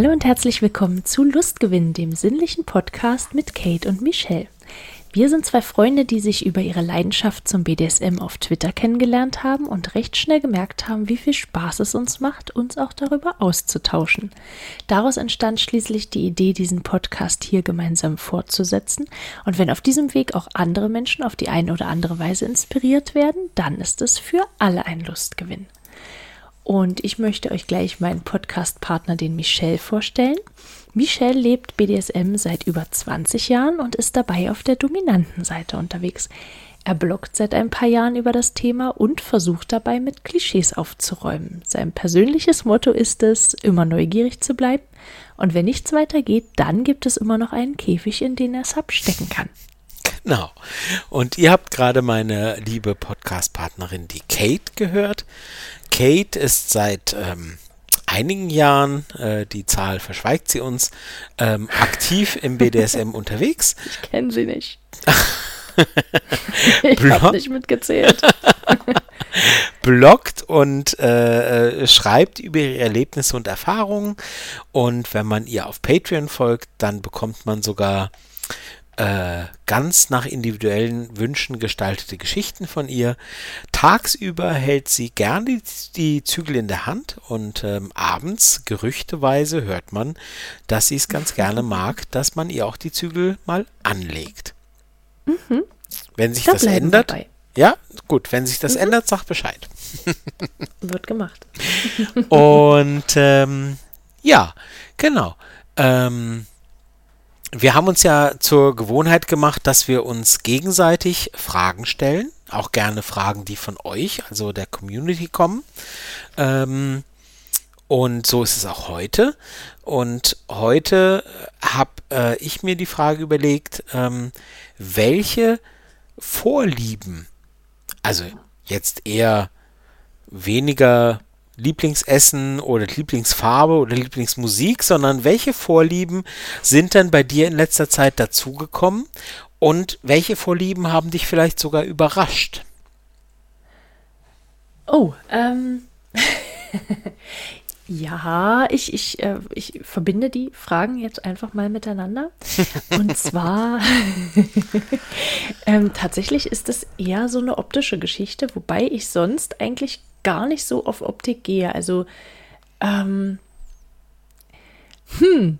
Hallo und herzlich willkommen zu Lustgewinn, dem sinnlichen Podcast mit Kate und Michelle. Wir sind zwei Freunde, die sich über ihre Leidenschaft zum BDSM auf Twitter kennengelernt haben und recht schnell gemerkt haben, wie viel Spaß es uns macht, uns auch darüber auszutauschen. Daraus entstand schließlich die Idee, diesen Podcast hier gemeinsam fortzusetzen. Und wenn auf diesem Weg auch andere Menschen auf die eine oder andere Weise inspiriert werden, dann ist es für alle ein Lustgewinn. Und ich möchte euch gleich meinen Podcast-Partner, den Michel, vorstellen. Michelle lebt BDSM seit über 20 Jahren und ist dabei auf der dominanten Seite unterwegs. Er bloggt seit ein paar Jahren über das Thema und versucht dabei mit Klischees aufzuräumen. Sein persönliches Motto ist es, immer neugierig zu bleiben und wenn nichts weitergeht, dann gibt es immer noch einen Käfig, in den er es abstecken kann. Genau. Und ihr habt gerade meine liebe Podcast-Partnerin, die Kate, gehört. Kate ist seit ähm, einigen Jahren, äh, die Zahl verschweigt sie uns, ähm, aktiv im BDSM unterwegs. Ich kenne sie nicht. ich habe nicht mitgezählt. bloggt und äh, äh, schreibt über ihre Erlebnisse und Erfahrungen. Und wenn man ihr auf Patreon folgt, dann bekommt man sogar äh, ganz nach individuellen Wünschen gestaltete Geschichten von ihr. Tagsüber hält sie gern die, die Zügel in der Hand und ähm, abends, gerüchteweise, hört man, dass sie es ganz gerne mag, dass man ihr auch die Zügel mal anlegt. Mhm. Wenn sich da das ändert. Ja, gut, wenn sich das mhm. ändert, sag Bescheid. Wird gemacht. und ähm, ja, genau. Ähm, wir haben uns ja zur Gewohnheit gemacht, dass wir uns gegenseitig Fragen stellen, auch gerne Fragen, die von euch, also der Community kommen. Ähm, und so ist es auch heute. Und heute habe äh, ich mir die Frage überlegt, ähm, welche Vorlieben, also jetzt eher weniger Lieblingsessen oder Lieblingsfarbe oder Lieblingsmusik, sondern welche Vorlieben sind denn bei dir in letzter Zeit dazugekommen und welche Vorlieben haben dich vielleicht sogar überrascht? Oh, ähm. ja, ich, ich, äh, ich verbinde die Fragen jetzt einfach mal miteinander. Und zwar, ähm, tatsächlich ist es eher so eine optische Geschichte, wobei ich sonst eigentlich gar nicht so auf Optik gehe. Also, ähm, hm,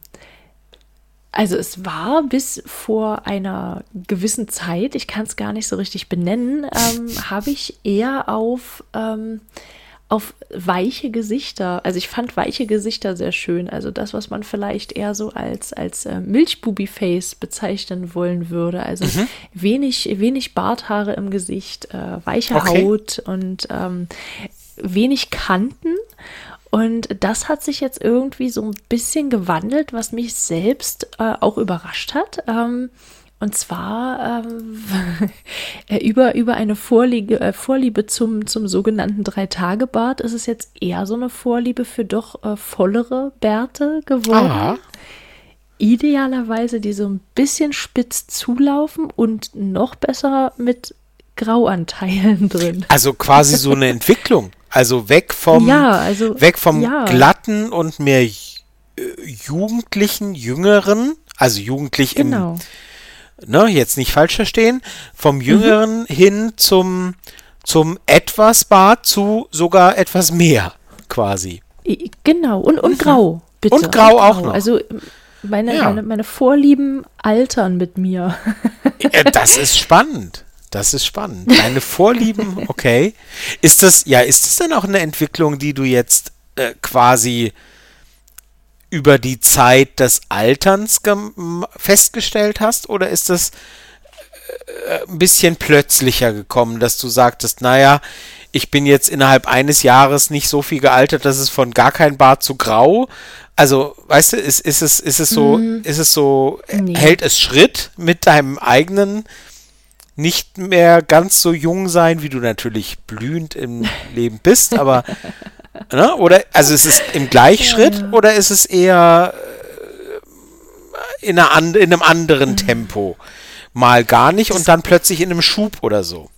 also es war bis vor einer gewissen Zeit, ich kann es gar nicht so richtig benennen, ähm, habe ich eher auf, ähm, auf weiche Gesichter, also ich fand weiche Gesichter sehr schön. Also das, was man vielleicht eher so als, als äh, Milchbubi-Face bezeichnen wollen würde. Also mhm. wenig, wenig Barthaare im Gesicht, äh, weiche okay. Haut und ähm, wenig Kanten. Und das hat sich jetzt irgendwie so ein bisschen gewandelt, was mich selbst äh, auch überrascht hat. Ähm, und zwar ähm, über, über eine Vorliebe, äh, Vorliebe zum, zum sogenannten Drei-Tage-Bart ist es jetzt eher so eine Vorliebe für doch äh, vollere Bärte geworden. Aha. Idealerweise, die so ein bisschen spitz zulaufen und noch besser mit Grauanteilen drin. Also quasi so eine Entwicklung. Also weg vom, ja, also, weg vom ja. glatten und mehr äh, jugendlichen, jüngeren, also jugendlich genau. im, ne, jetzt nicht falsch verstehen, vom mhm. jüngeren mhm. hin zum, zum etwas Bart zu sogar etwas mehr quasi. Genau, und, und mhm. grau, bitte. Und grau und auch noch. Also meine, ja. meine, meine Vorlieben altern mit mir. das ist spannend. Das ist spannend. Deine Vorlieben, okay. Ist das, ja, ist das dann auch eine Entwicklung, die du jetzt äh, quasi über die Zeit des Alterns festgestellt hast? Oder ist das äh, ein bisschen plötzlicher gekommen, dass du sagtest, naja, ich bin jetzt innerhalb eines Jahres nicht so viel gealtert, dass es von gar kein Bart zu grau. Also, weißt du, ist, ist es, ist es so, mm. ist es so, nee. hält es Schritt mit deinem eigenen nicht mehr ganz so jung sein, wie du natürlich blühend im Leben bist, aber ne? oder also ist es im Gleichschritt ja, oder ist es eher äh, in, einer, in einem anderen mhm. Tempo? Mal gar nicht und dann plötzlich in einem Schub oder so.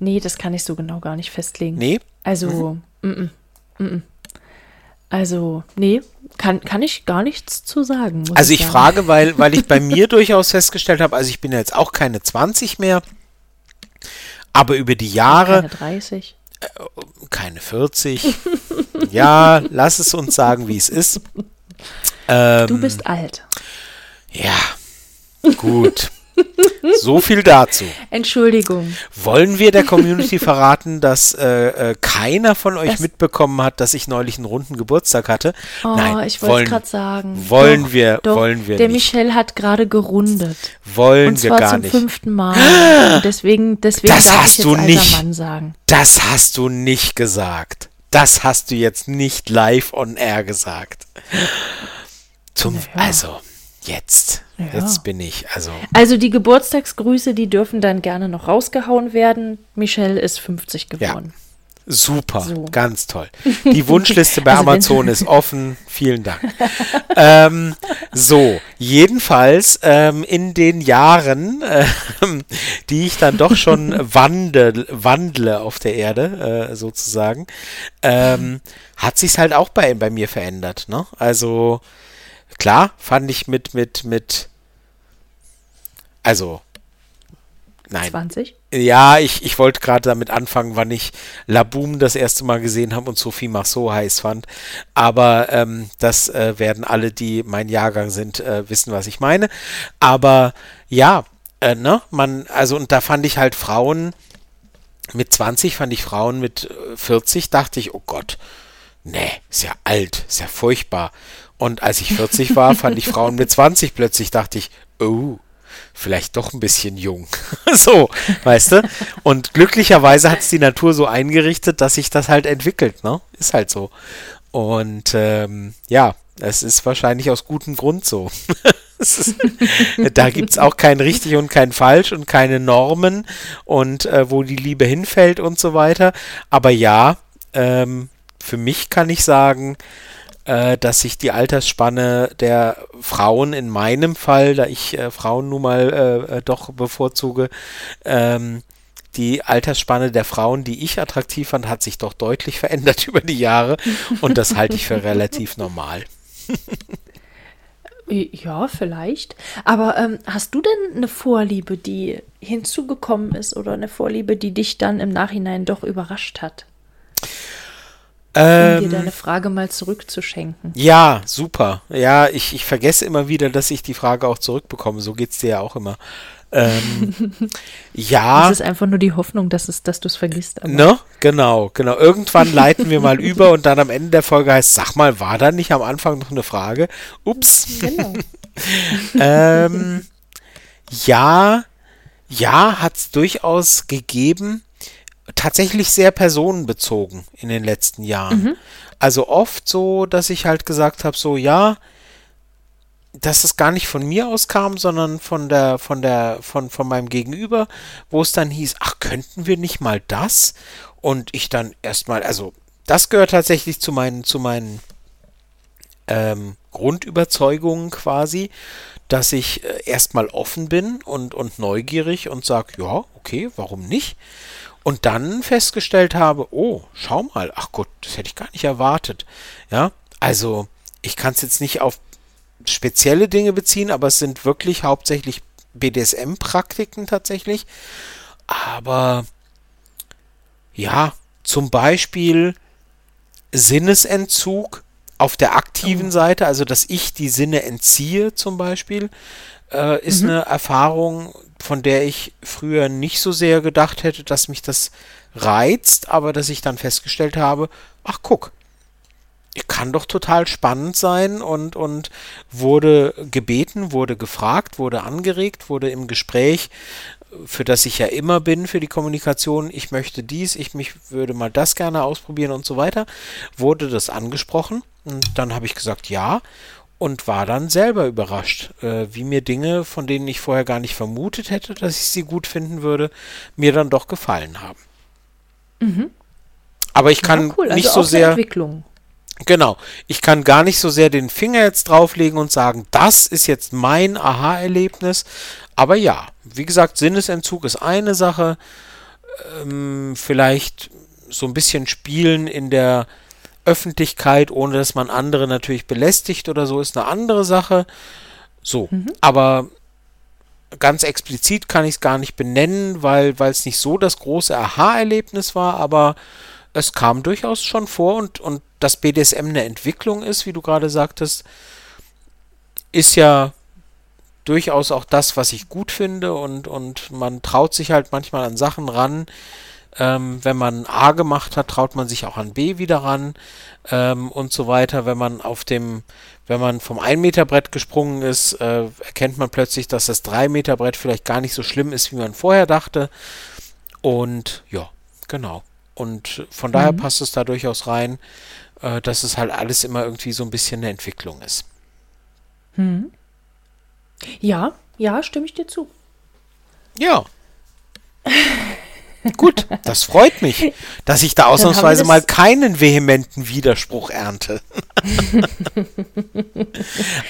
Nee, das kann ich so genau gar nicht festlegen. Nee? Also, mhm. m -m, m Also, nee, kann, kann ich gar nichts zu sagen. Also ich sagen. frage, weil, weil ich bei mir durchaus festgestellt habe, also ich bin ja jetzt auch keine 20 mehr, aber über die Jahre, Keine 30. keine 40, ja, lass es uns sagen, wie es ist. Ähm, Du bist alt. Ja, gut. So viel dazu. Entschuldigung. Wollen wir der Community verraten, dass äh, äh, keiner von euch Das- mitbekommen hat, dass ich neulich einen runden Geburtstag hatte? Oh, Nein, ich wollte gerade sagen. wollen Doch, wir- doch, wollen wir Der nicht. Michel hat gerade gerundet. wollen Und wir gar zum nicht. fünften Mal. Und deswegen, deswegen Das darf hast ich jetzt du nicht. Mann sagen. Das hast du nicht gesagt. Das hast du jetzt nicht live on air gesagt. Zum, ja. also, jetzt. Ja. Jetzt bin ich, also. Also die Geburtstagsgrüße, die dürfen dann gerne noch rausgehauen werden. Michel ist 50 geworden. Super, So. ganz toll. Die Wunschliste bei Also Amazon ist offen. Vielen Dank. ähm, so, jedenfalls ähm, in den Jahren, ähm, die ich dann doch schon wandel, wandle auf der Erde, äh, sozusagen, ähm, hat sich's halt auch bei, bei mir verändert. Ne? Also klar, fand ich mit mit mit, also nein, 20? ja, ich, ich wollte gerade damit anfangen, wann ich Laboom das erste Mal gesehen habe und Sophie Marceau heiß fand. Aber ähm, das äh, werden alle, die mein Jahrgang sind, äh, wissen, was ich meine. Aber ja, äh, ne, man, also und da fand ich halt Frauen mit 20, fand ich Frauen mit äh, 40, dachte ich, oh Gott, nee, ist ja alt, ist ja furchtbar. Und als ich 40 war, fand ich Frauen mit 20 plötzlich, dachte ich, oh, vielleicht doch ein bisschen jung. so, weißt du? Und glücklicherweise hat es die Natur so eingerichtet, dass sich das halt entwickelt, ne? Ist halt so. Und ähm, ja, es ist wahrscheinlich aus gutem Grund so. Da gibt es auch kein richtig und kein falsch und keine Normen und äh, wo die Liebe hinfällt und so weiter. Aber ja, ähm, für mich kann ich sagen, dass sich die Altersspanne der Frauen in meinem Fall, da ich äh, Frauen nun mal äh, äh, doch bevorzuge, ähm, die Altersspanne der Frauen, die ich attraktiv fand, hat sich doch deutlich verändert über die Jahre und das halte ich für relativ normal. Ja, vielleicht. Aber ähm, hast du denn eine Vorliebe, die hinzugekommen ist oder eine Vorliebe, die dich dann im Nachhinein doch überrascht hat? Um dir Ähm, deine Frage mal zurückzuschenken. ja, super. Ja, ich, ich vergesse immer wieder, dass ich die Frage auch zurückbekomme. So geht's dir ja auch immer. Ähm, ja. Es ist einfach nur die Hoffnung, dass, es, dass du es vergisst. aber- Ne? Genau, genau. Irgendwann leiten wir mal über und dann am Ende der Folge heißt, sag mal, war da nicht am Anfang noch eine Frage? Ups. Genau. ähm, ja, ja, hat es durchaus gegeben. Tatsächlich sehr personenbezogen in den letzten Jahren. Also oft so, dass ich halt gesagt habe, so ja, dass es gar nicht von mir auskam, sondern von der, von der, von, von meinem Gegenüber, wo es dann hieß, ach, könnten wir nicht mal das? Und ich dann erstmal, also das gehört tatsächlich zu meinen, zu meinen ähm, Grundüberzeugungen quasi, dass ich äh, erstmal offen bin und, und neugierig und sage, ja, okay, warum nicht? Und dann festgestellt habe, oh, schau mal, ach Gott, das hätte ich gar nicht erwartet. Ja, also ich kann es jetzt nicht auf spezielle Dinge beziehen, aber es sind wirklich hauptsächlich BDSM-Praktiken tatsächlich. Aber ja, zum Beispiel Sinnesentzug auf der aktiven Seite, also dass ich die Sinne entziehe zum Beispiel, äh, ist eine Erfahrung, von der ich früher nicht so sehr gedacht hätte, dass mich das reizt, aber dass ich dann festgestellt habe, ach guck, kann doch total spannend sein und, und wurde gebeten, wurde gefragt, wurde angeregt, wurde im Gespräch, für das ich ja immer bin, für die Kommunikation, ich möchte dies, ich mich würde mal das gerne ausprobieren und so weiter, wurde das angesprochen und dann habe ich gesagt ja und war dann selber überrascht, äh, wie mir Dinge, von denen ich vorher gar nicht vermutet hätte, dass ich sie gut finden würde, mir dann doch gefallen haben. Aber ich kann ja, cool. nicht also so auch sehr. Entwicklung. Genau. Ich kann gar nicht so sehr den Finger jetzt drauflegen und sagen, das ist jetzt mein Aha-Erlebnis. Aber ja, wie gesagt, Sinnesentzug ist eine Sache. Ähm, vielleicht so ein bisschen spielen in der Öffentlichkeit, ohne dass man andere natürlich belästigt oder so, ist eine andere Sache. So, mhm. aber ganz explizit kann ich es gar nicht benennen, weil es nicht so das große Aha-Erlebnis war, aber es kam durchaus schon vor und, und dass BDSM eine Entwicklung ist, wie du gerade sagtest, ist ja durchaus auch das, was ich gut finde und, und man traut sich halt manchmal an Sachen ran. Ähm, wenn man A gemacht hat, traut man sich auch an B wieder ran ähm, und so weiter. Wenn man auf dem, wenn man vom 1 Meter Brett gesprungen ist, äh, erkennt man plötzlich, dass das 3 Meter Brett vielleicht gar nicht so schlimm ist, wie man vorher dachte. Und ja, genau. Und von mhm. daher passt es da durchaus rein, äh, dass es halt alles immer irgendwie so ein bisschen eine Entwicklung ist. Mhm. Ja, ja, stimme ich dir zu. Ja. Gut, das freut mich, dass ich da ausnahmsweise mal keinen vehementen Widerspruch ernte.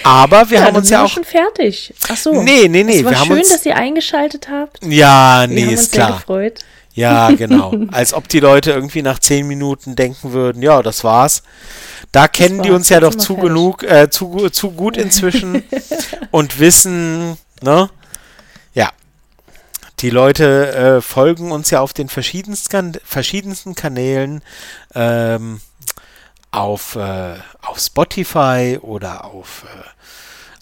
Aber wir ja, haben uns ja auch schon fertig. Ach so. Nee, nee, nee, es war wir schön, haben uns dass ihr eingeschaltet habt. Ja, nee, wir haben ist uns klar. Sehr gefreut. Ja, genau. Als ob die Leute irgendwie nach zehn Minuten denken würden, ja, das war's. Da das kennen war's. die uns ja doch zu fertig. genug, äh, zu, zu gut inzwischen und wissen, ne? Die Leute äh, folgen uns ja auf den verschiedensten, verschiedensten Kanälen, ähm, auf, äh, auf Spotify oder auf äh,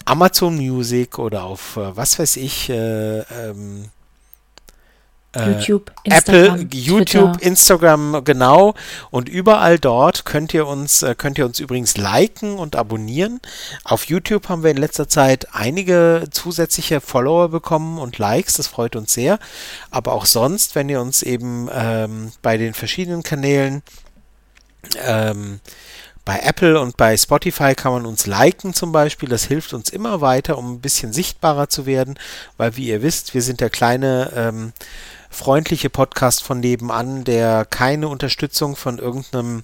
Amazon Music oder auf äh, was weiß ich, äh, ähm, äh, YouTube, Instagram, Apple, YouTube, Twitter. Instagram, genau. Und überall dort könnt ihr uns, äh, könnt ihr uns übrigens liken und abonnieren. Auf YouTube haben wir in letzter Zeit einige zusätzliche Follower bekommen und Likes. Das freut uns sehr. Aber auch sonst, wenn ihr uns eben ähm, bei den verschiedenen Kanälen ähm, bei Apple und bei Spotify kann man uns liken zum Beispiel. Das hilft uns immer weiter, um ein bisschen sichtbarer zu werden, weil wie ihr wisst, wir sind der kleine ähm, freundliche Podcast von nebenan, der keine Unterstützung von irgendeinem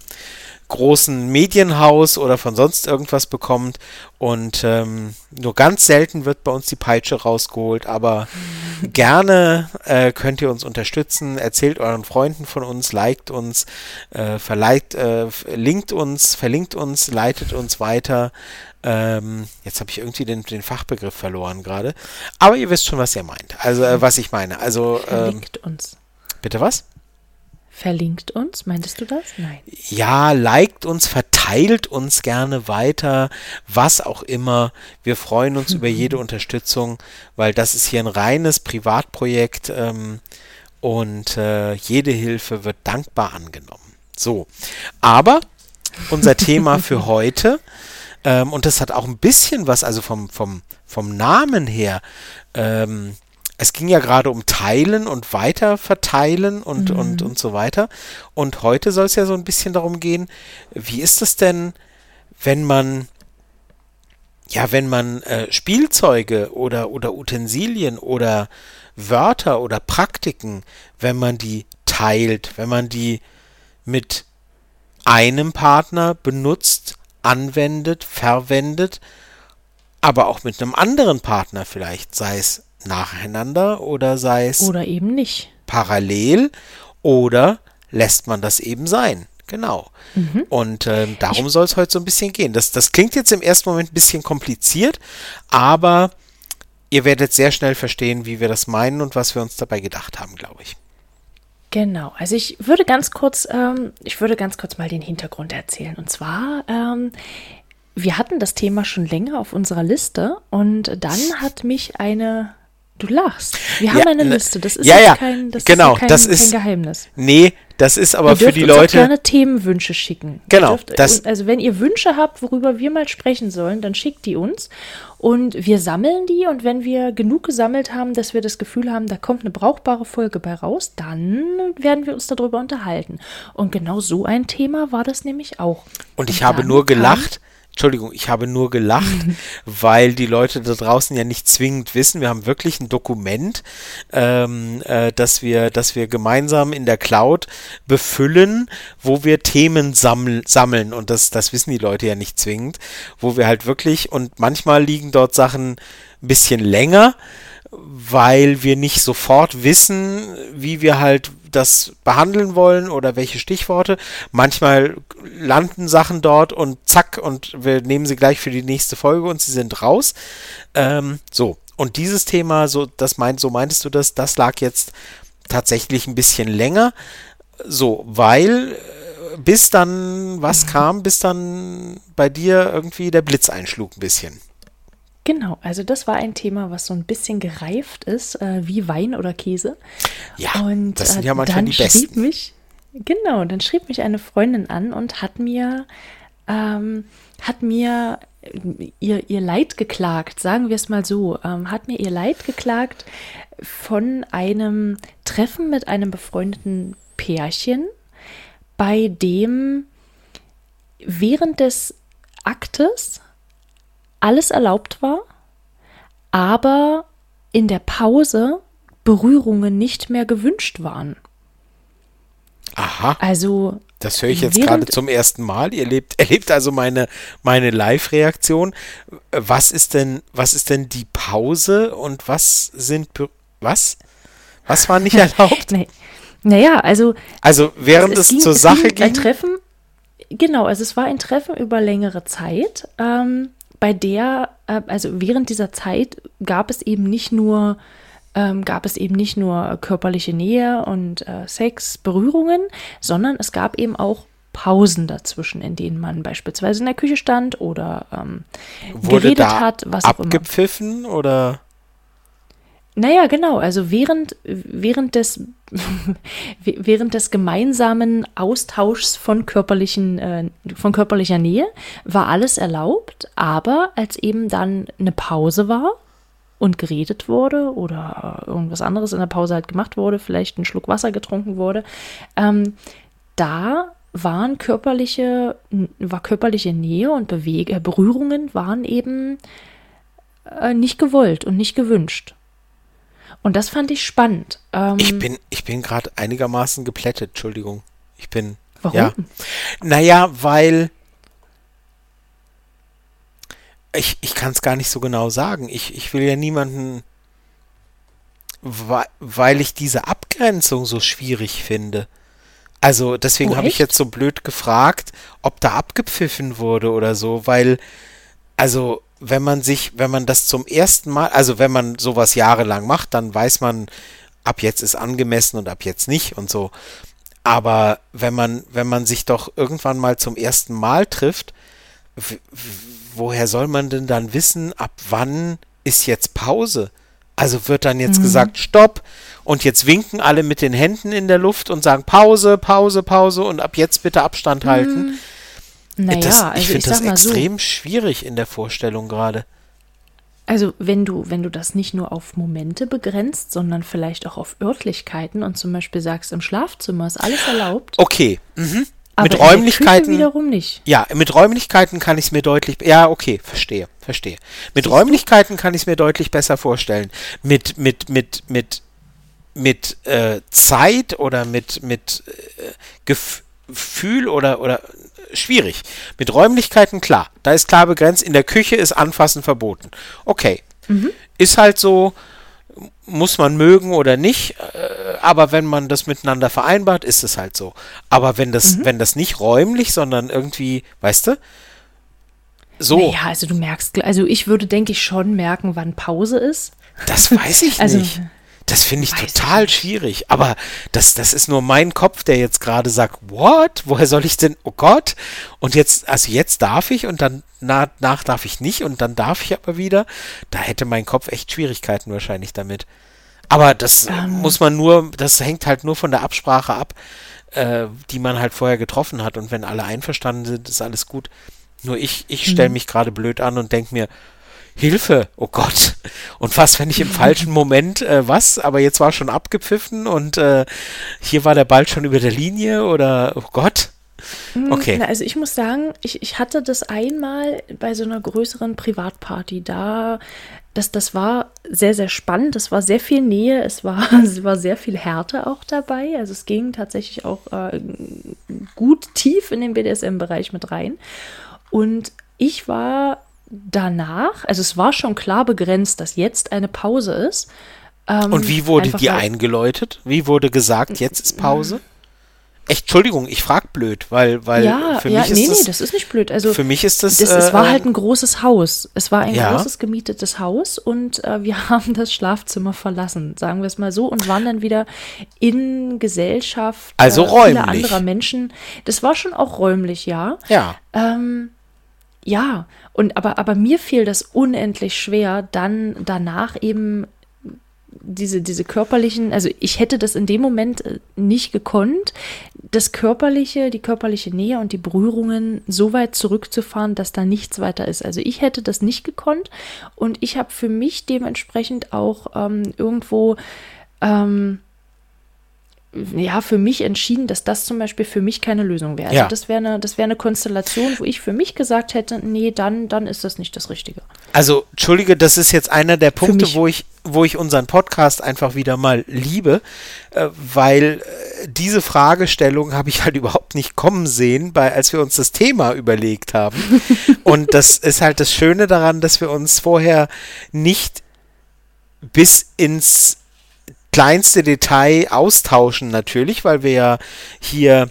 großen Medienhaus oder von sonst irgendwas bekommt. Und ähm, nur ganz selten wird bei uns die Peitsche rausgeholt, aber gerne äh, könnt ihr uns unterstützen. Erzählt euren Freunden von uns, liked uns, äh, verleiht, äh, linkt uns, verlinkt uns, leitet uns weiter. Ähm, jetzt habe ich irgendwie den, den, Fachbegriff verloren gerade. Aber ihr wisst schon, was ihr meint. Also, äh, was ich meine. Also, ähm, Verlinkt uns. Bitte was? Verlinkt uns, meintest du das? Nein. Ja, liked uns, verteilt uns gerne weiter, was auch immer. Wir freuen uns über jede Unterstützung, weil das ist hier ein reines Privatprojekt ähm, und äh, jede Hilfe wird dankbar angenommen. So, aber unser Thema für heute ähm, und das hat auch ein bisschen was, also vom, vom, vom Namen her. Ähm, es ging ja gerade um Teilen und Weiterverteilen und, mhm. und, und so weiter. Und heute soll es ja so ein bisschen darum gehen, wie ist es denn, wenn man, ja, wenn man äh, Spielzeuge oder, oder Utensilien oder Wörter oder Praktiken, wenn man die teilt, wenn man die mit einem Partner benutzt, anwendet, verwendet, aber auch mit einem anderen Partner vielleicht, sei es nacheinander oder sei es oder eben nicht parallel oder lässt man das eben sein. Genau. Mhm. Und äh, darum soll es heute so ein bisschen gehen. Das, das klingt jetzt im ersten Moment ein bisschen kompliziert, aber ihr werdet sehr schnell verstehen, wie wir das meinen und was wir uns dabei gedacht haben, glaube ich. Genau, also ich würde ganz kurz, ähm, ich würde ganz kurz mal den Hintergrund erzählen. Und zwar, ähm, wir hatten das Thema schon länger auf unserer Liste und dann hat mich eine Du lachst. Wir haben ja, eine ne, Liste. Das ist ja, ja, kein, das genau, ist kein, das ist, kein Geheimnis. Nee, das ist aber ihr für die uns Leute. Auch gerne Themenwünsche schicken. Genau. Dürft, das, also wenn ihr Wünsche habt, worüber wir mal sprechen sollen, dann schickt die uns und wir sammeln die und wenn wir genug gesammelt haben, dass wir das Gefühl haben, da kommt eine brauchbare Folge bei raus, dann werden wir uns darüber unterhalten. Und genau so ein Thema war das nämlich auch. Und ich und habe nur gelacht, Entschuldigung, ich habe nur gelacht, weil die Leute da draußen ja nicht zwingend wissen. Wir haben wirklich ein Dokument, ähm, äh, das wir, das wir gemeinsam in der Cloud befüllen, wo wir Themen samml sammeln. Und das, das wissen die Leute ja nicht zwingend, wo wir halt wirklich, und manchmal liegen dort Sachen ein bisschen länger, weil wir nicht sofort wissen, wie wir halt das behandeln wollen oder welche Stichworte. Manchmal landen Sachen dort und zack, und wir nehmen sie gleich für die nächste Folge und sie sind raus. Ähm, so. Und dieses Thema, so, das meint, so meintest du das, das lag jetzt tatsächlich ein bisschen länger. So, weil äh, bis dann was mhm. kam, bis dann bei dir irgendwie der Blitz einschlug ein bisschen. Genau, also das war ein Thema, was so ein bisschen gereift ist, äh, wie Wein oder Käse. Ja, und, das sind ja äh, manchmal dann die besten. Schrieb mich, genau, dann schrieb mich eine Freundin an und hat mir, ähm, hat mir ihr, ihr Leid geklagt, sagen wir es mal so, ähm, hat mir ihr Leid geklagt von einem Treffen mit einem befreundeten Pärchen, bei dem während des Aktes alles erlaubt war, aber in der Pause Berührungen nicht mehr gewünscht waren. Aha. Also. Das höre ich jetzt gerade zum ersten Mal. Ihr lebt, erlebt also meine, meine Live-Reaktion. Was ist denn, was ist denn die Pause und was sind, was? Was war nicht erlaubt? nee. Naja, also. Also, während es, es ging, zur Sache ging. Ein Treffen, genau, also es war ein Treffen über längere Zeit. Ähm, bei der, äh, also während dieser Zeit gab es eben nicht nur ähm, gab es eben nicht nur körperliche Nähe und äh, Sex, Berührungen, sondern es gab eben auch Pausen dazwischen, in denen man beispielsweise in der Küche stand oder ähm, geredet hat, was auch immer. Abgepfiffen oder? Naja, genau. Also während, während, des, während des gemeinsamen Austauschs von, körperlichen, äh, von körperlicher Nähe war alles erlaubt, aber als eben dann eine Pause war und geredet wurde oder irgendwas anderes in der Pause halt gemacht wurde, vielleicht ein Schluck Wasser getrunken wurde, ähm, da waren körperliche, war körperliche Nähe und Beweg äh, Berührungen waren eben äh, nicht gewollt und nicht gewünscht. Und das fand ich spannend. Ähm, ich bin, ich bin gerade einigermaßen geplättet, Entschuldigung. Ich bin. Warum? Ja. Naja, weil. Ich, ich kann es gar nicht so genau sagen. Ich, ich will ja niemanden. Weil, ich diese Abgrenzung so schwierig finde. Also deswegen oh, habe ich jetzt so blöd gefragt, ob da abgepfiffen wurde oder so, weil, also wenn man sich, wenn man das zum ersten Mal, also wenn man sowas jahrelang macht, dann weiß man, ab jetzt ist angemessen und ab jetzt nicht und so. Aber wenn man, wenn man sich doch irgendwann mal zum ersten Mal trifft, woher soll man denn dann wissen, ab wann ist jetzt Pause? Also wird dann jetzt mhm. gesagt, stopp, und jetzt winken alle mit den Händen in der Luft und sagen Pause, Pause, Pause und ab jetzt bitte Abstand halten. Naja, das, ich also finde das extrem so. schwierig in der Vorstellung gerade. Also wenn du, wenn du das nicht nur auf Momente begrenzt, sondern vielleicht auch auf Örtlichkeiten und zum Beispiel sagst, im Schlafzimmer ist alles erlaubt. Okay. Mhm. Aber mit Räumlichkeiten wiederum nicht. Ja, mit Räumlichkeiten kann ich es mir deutlich. Ja, okay, verstehe, verstehe. Mit Siehst Räumlichkeiten du? kann ich es mir deutlich besser vorstellen. Mit mit mit mit mit äh, Zeit oder mit mit äh, Gefühl oder oder schwierig. Mit Räumlichkeiten klar. Da ist klar begrenzt. In der Küche ist Anfassen verboten. Okay. Mhm. Ist halt so, muss man mögen oder nicht, äh, aber wenn man das miteinander vereinbart, ist es halt so. Aber wenn das, mhm. wenn das nicht räumlich, sondern irgendwie, weißt du, so. Ja, also du merkst, also ich würde, denke ich, schon merken, wann Pause ist. Das weiß ich also, nicht. Das finde ich Weiß total ich schwierig. Aber das, das ist nur mein Kopf, der jetzt gerade sagt, what? Woher soll ich denn? Oh Gott. Und jetzt, also jetzt darf ich und dann nach, nach darf ich nicht und dann darf ich aber wieder. Da hätte mein Kopf echt Schwierigkeiten wahrscheinlich damit. Aber das. Ähm. muss man nur, das hängt halt nur von der Absprache ab, äh, die man halt vorher getroffen hat. Und wenn alle einverstanden sind, ist alles gut. Nur ich, ich stelle mhm. mich gerade blöd an und denke mir, Hilfe, oh Gott. Und was, wenn ich im falschen Moment, äh, was, aber jetzt war schon abgepfiffen und äh, hier war der Ball schon über der Linie oder, oh Gott. Hm, okay. Also ich muss sagen, ich, ich hatte das einmal bei so einer größeren Privatparty. Da, das, das war sehr, sehr spannend. Es war sehr viel Nähe, es war, es war sehr viel Härte auch dabei. Also es ging tatsächlich auch äh, gut tief in den BDSM-Bereich mit rein. Und ich war danach, also es war schon klar begrenzt, dass jetzt eine Pause ist. Ähm, Und wie wurde die eingeläutet? Wie wurde gesagt, jetzt ist Pause? Echt, Entschuldigung, ich frag blöd, weil, weil ja, für ja, mich nee, ist das, nee, das ist nicht blöd. Also für mich ist das. das äh, es war halt ein großes Haus. Es war ein Ja. großes gemietetes Haus und äh, wir haben das Schlafzimmer verlassen, sagen wir es mal so, und waren dann wieder in Gesellschaft Also äh, räumlich. anderer Menschen. Das war schon auch räumlich, ja. ja. Ähm, ja, und aber, aber mir fiel das unendlich schwer, dann danach eben diese, diese körperlichen, also ich hätte das in dem Moment äh, nicht gekonnt, das körperliche, die körperliche Nähe und die Berührungen so weit zurückzufahren, dass da nichts weiter ist. Also ich hätte das nicht gekonnt und ich habe für mich dementsprechend auch ähm, irgendwo ähm, ja, für mich entschieden, dass das zum Beispiel für mich keine Lösung wäre. Also Ja. das wäre eine, das wäre eine Konstellation, wo ich für mich gesagt hätte, nee, dann, dann ist das nicht das Richtige. Also, Entschuldige, das ist jetzt einer der Punkte, wo ich, wo ich unseren Podcast einfach wieder mal liebe, äh, weil äh, diese Fragestellung habe ich halt überhaupt nicht kommen sehen, bei, als wir uns das Thema überlegt haben. Und das ist halt das Schöne daran, dass wir uns vorher nicht bis ins kleinste Detail austauschen natürlich, weil wir ja hier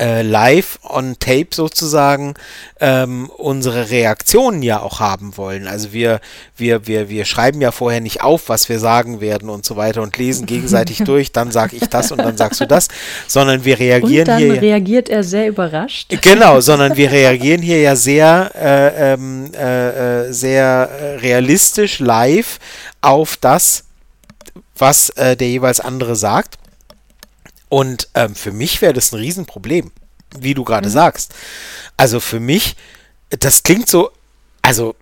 äh, live on tape sozusagen ähm, unsere Reaktionen ja auch haben wollen. Also wir, wir, wir, wir schreiben ja vorher nicht auf, was wir sagen werden und so weiter und lesen gegenseitig durch, dann sage ich das und dann sagst du das, sondern wir Und reagieren dann hier. reagiert er sehr überrascht. Genau, sondern wir reagieren hier ja sehr, äh, ähm, äh, äh, sehr äh, realistisch live auf das, was äh, der jeweils andere sagt. Und ähm, für mich wäre das ein Riesenproblem, wie du gerade sagst. Also für mich, das klingt so, also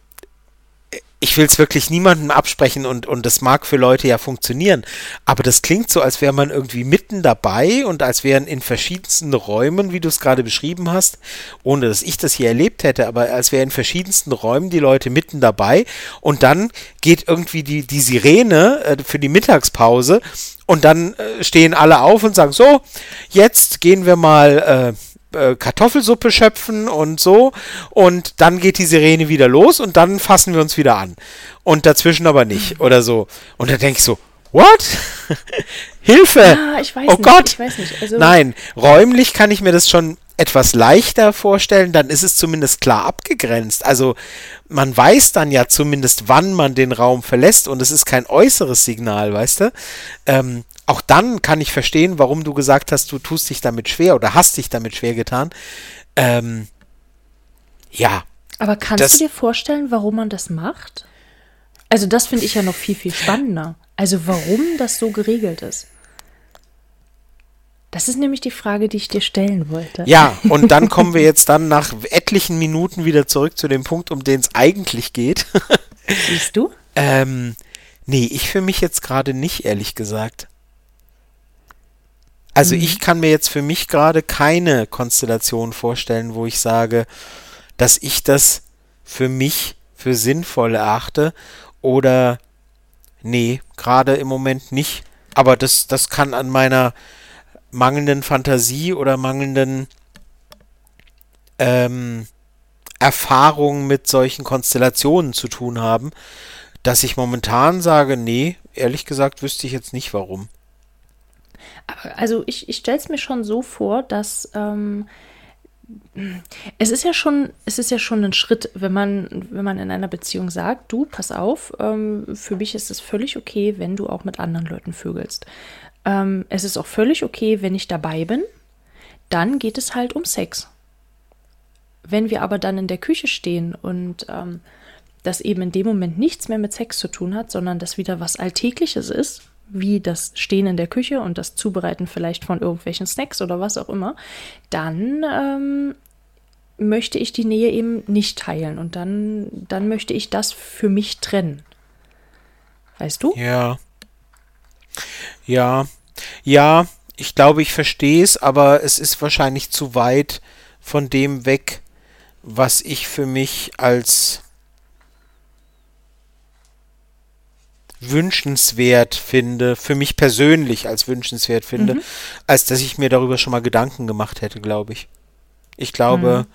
ich will es wirklich niemandem absprechen und, und das mag für Leute ja funktionieren, aber das klingt so, als wäre man irgendwie mitten dabei und als wären in verschiedensten Räumen, wie du es gerade beschrieben hast, ohne dass ich das hier erlebt hätte, aber als wären in verschiedensten Räumen die Leute mitten dabei und dann geht irgendwie die, die Sirene äh, für die Mittagspause und dann äh, stehen alle auf und sagen, so, jetzt gehen wir mal äh, äh, Kartoffelsuppe schöpfen und so. Und dann geht die Sirene wieder los und dann fassen wir uns wieder an. Und dazwischen aber nicht oder so. Und da denke ich so, what? Hilfe! Ah, ich weiß oh nicht, Gott! nicht. Also- Nein, räumlich kann ich mir das schon etwas leichter vorstellen, dann ist es zumindest klar abgegrenzt. Also man weiß dann ja zumindest, wann man den Raum verlässt und es ist kein äußeres Signal, weißt du? Ähm, auch dann kann ich verstehen, warum du gesagt hast, du tust dich damit schwer oder hast dich damit schwer getan. Ähm, ja, Aber kannst Das- du dir vorstellen, warum man das macht? Also das finde ich ja noch viel, viel spannender. Also warum das so geregelt ist. Das ist nämlich die Frage, die ich dir stellen wollte. ja, und dann kommen wir jetzt dann nach etlichen Minuten wieder zurück zu dem Punkt, um den es eigentlich geht. Siehst du? ähm, nee, ich für mich jetzt gerade nicht, ehrlich gesagt. Also ich kann mir jetzt für mich gerade keine Konstellation vorstellen, wo ich sage, dass ich das für mich für sinnvoll erachte oder nee, gerade im Moment nicht. Aber das, das kann an meiner mangelnden Fantasie oder mangelnden ähm, Erfahrung mit solchen Konstellationen zu tun haben, dass ich momentan sage, nee, ehrlich gesagt wüsste ich jetzt nicht warum. Aber also ich, ich stelle es mir schon so vor, dass ähm, es ist ja schon, es ist ja schon ein Schritt, wenn man, wenn man in einer Beziehung sagt, du, pass auf, ähm, für mich ist es völlig okay, wenn du auch mit anderen Leuten vögelst. Ähm, es ist auch völlig okay, wenn ich dabei bin. Dann geht es halt um Sex. Wenn wir aber dann in der Küche stehen und ähm, das eben in dem Moment nichts mehr mit Sex zu tun hat, sondern das wieder was Alltägliches ist, wie das Stehen in der Küche und das Zubereiten vielleicht von irgendwelchen Snacks oder was auch immer, dann ähm, möchte ich die Nähe eben nicht teilen und dann, dann möchte ich das für mich trennen. Weißt du? Ja. Ja. Ja, ich glaube, ich verstehe es, aber es ist wahrscheinlich zu weit von dem weg, was ich für mich als wünschenswert finde, für mich persönlich als wünschenswert finde, als dass ich mir darüber schon mal Gedanken gemacht hätte, glaube ich. Ich glaube,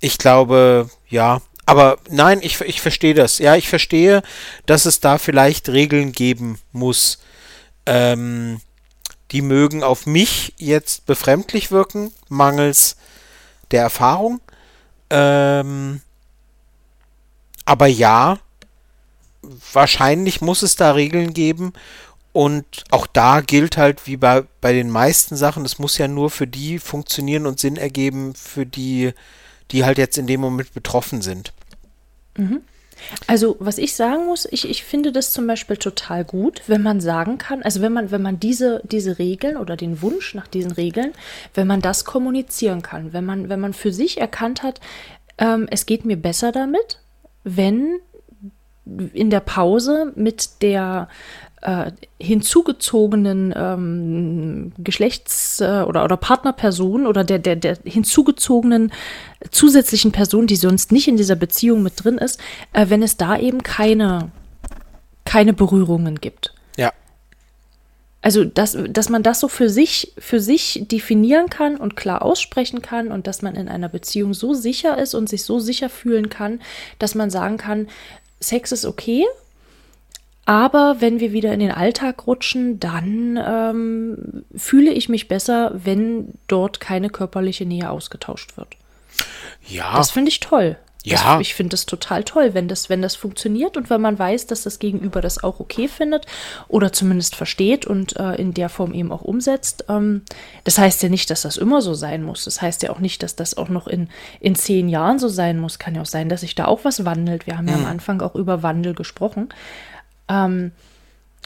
ich glaube, ja, aber nein, ich, ich verstehe das. Ja, ich verstehe, dass es da vielleicht Regeln geben muss. Ähm, die mögen auf mich jetzt befremdlich wirken, mangels der Erfahrung. Ähm, aber ja, wahrscheinlich muss es da Regeln geben. Und auch da gilt halt wie bei, bei den meisten Sachen, es muss ja nur für die funktionieren und Sinn ergeben, für die, die halt jetzt in dem Moment betroffen sind. Mhm. Also, was ich sagen muss, ich, ich finde das zum Beispiel total gut, wenn man sagen kann, also wenn man, wenn man diese, diese Regeln oder den Wunsch nach diesen Regeln, wenn man das kommunizieren kann, wenn man, wenn man für sich erkannt hat, ähm, es geht mir besser damit, wenn in der Pause mit der äh, hinzugezogenen ähm, Geschlechts- äh, oder, oder Partnerperson oder der, der, der hinzugezogenen zusätzlichen Person, die sonst nicht in dieser Beziehung mit drin ist, äh, wenn es da eben keine, keine Berührungen gibt. Ja. Also, dass, dass man das so für sich, für sich definieren kann und klar aussprechen kann und dass man in einer Beziehung so sicher ist und sich so sicher fühlen kann, dass man sagen kann, Sex ist okay, aber wenn wir wieder in den Alltag rutschen, dann ähm, fühle ich mich besser, wenn dort keine körperliche Nähe ausgetauscht wird. Ja. Das finde ich toll. Ja. Das, ich finde das total toll, wenn das, wenn das funktioniert und wenn man weiß, dass das Gegenüber das auch okay findet oder zumindest versteht und äh, in der Form eben auch umsetzt. Ähm, das heißt ja nicht, dass das immer so sein muss. Das heißt ja auch nicht, dass das auch noch in, in zehn Jahren so sein muss. Kann ja auch sein, dass sich da auch was wandelt. Wir haben ja am Anfang auch über Wandel gesprochen. Ähm,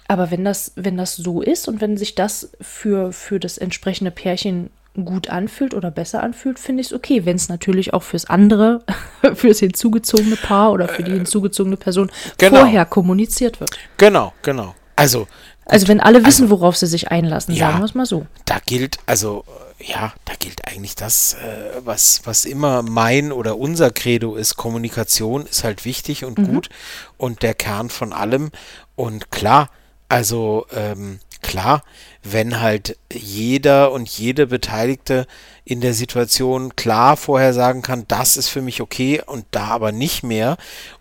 aber wenn das, wenn das so ist und wenn sich das für, für das entsprechende Pärchen gut anfühlt oder besser anfühlt, finde ich es okay. Wenn es natürlich auch fürs andere, fürs hinzugezogene Paar oder für die hinzugezogene Person Genau. vorher kommuniziert wird. Genau, genau. Also, Also wenn alle wissen, worauf sie sich einlassen, Ja. sagen wir es mal so. da gilt, also, äh, ja, da gilt eigentlich das, äh, was, was immer mein oder unser Credo ist. Kommunikation ist halt wichtig und gut und der Kern von allem. Und klar, also, ähm, klar, wenn halt jeder und jede Beteiligte in der Situation klar vorher sagen kann, das ist für mich okay und da aber nicht mehr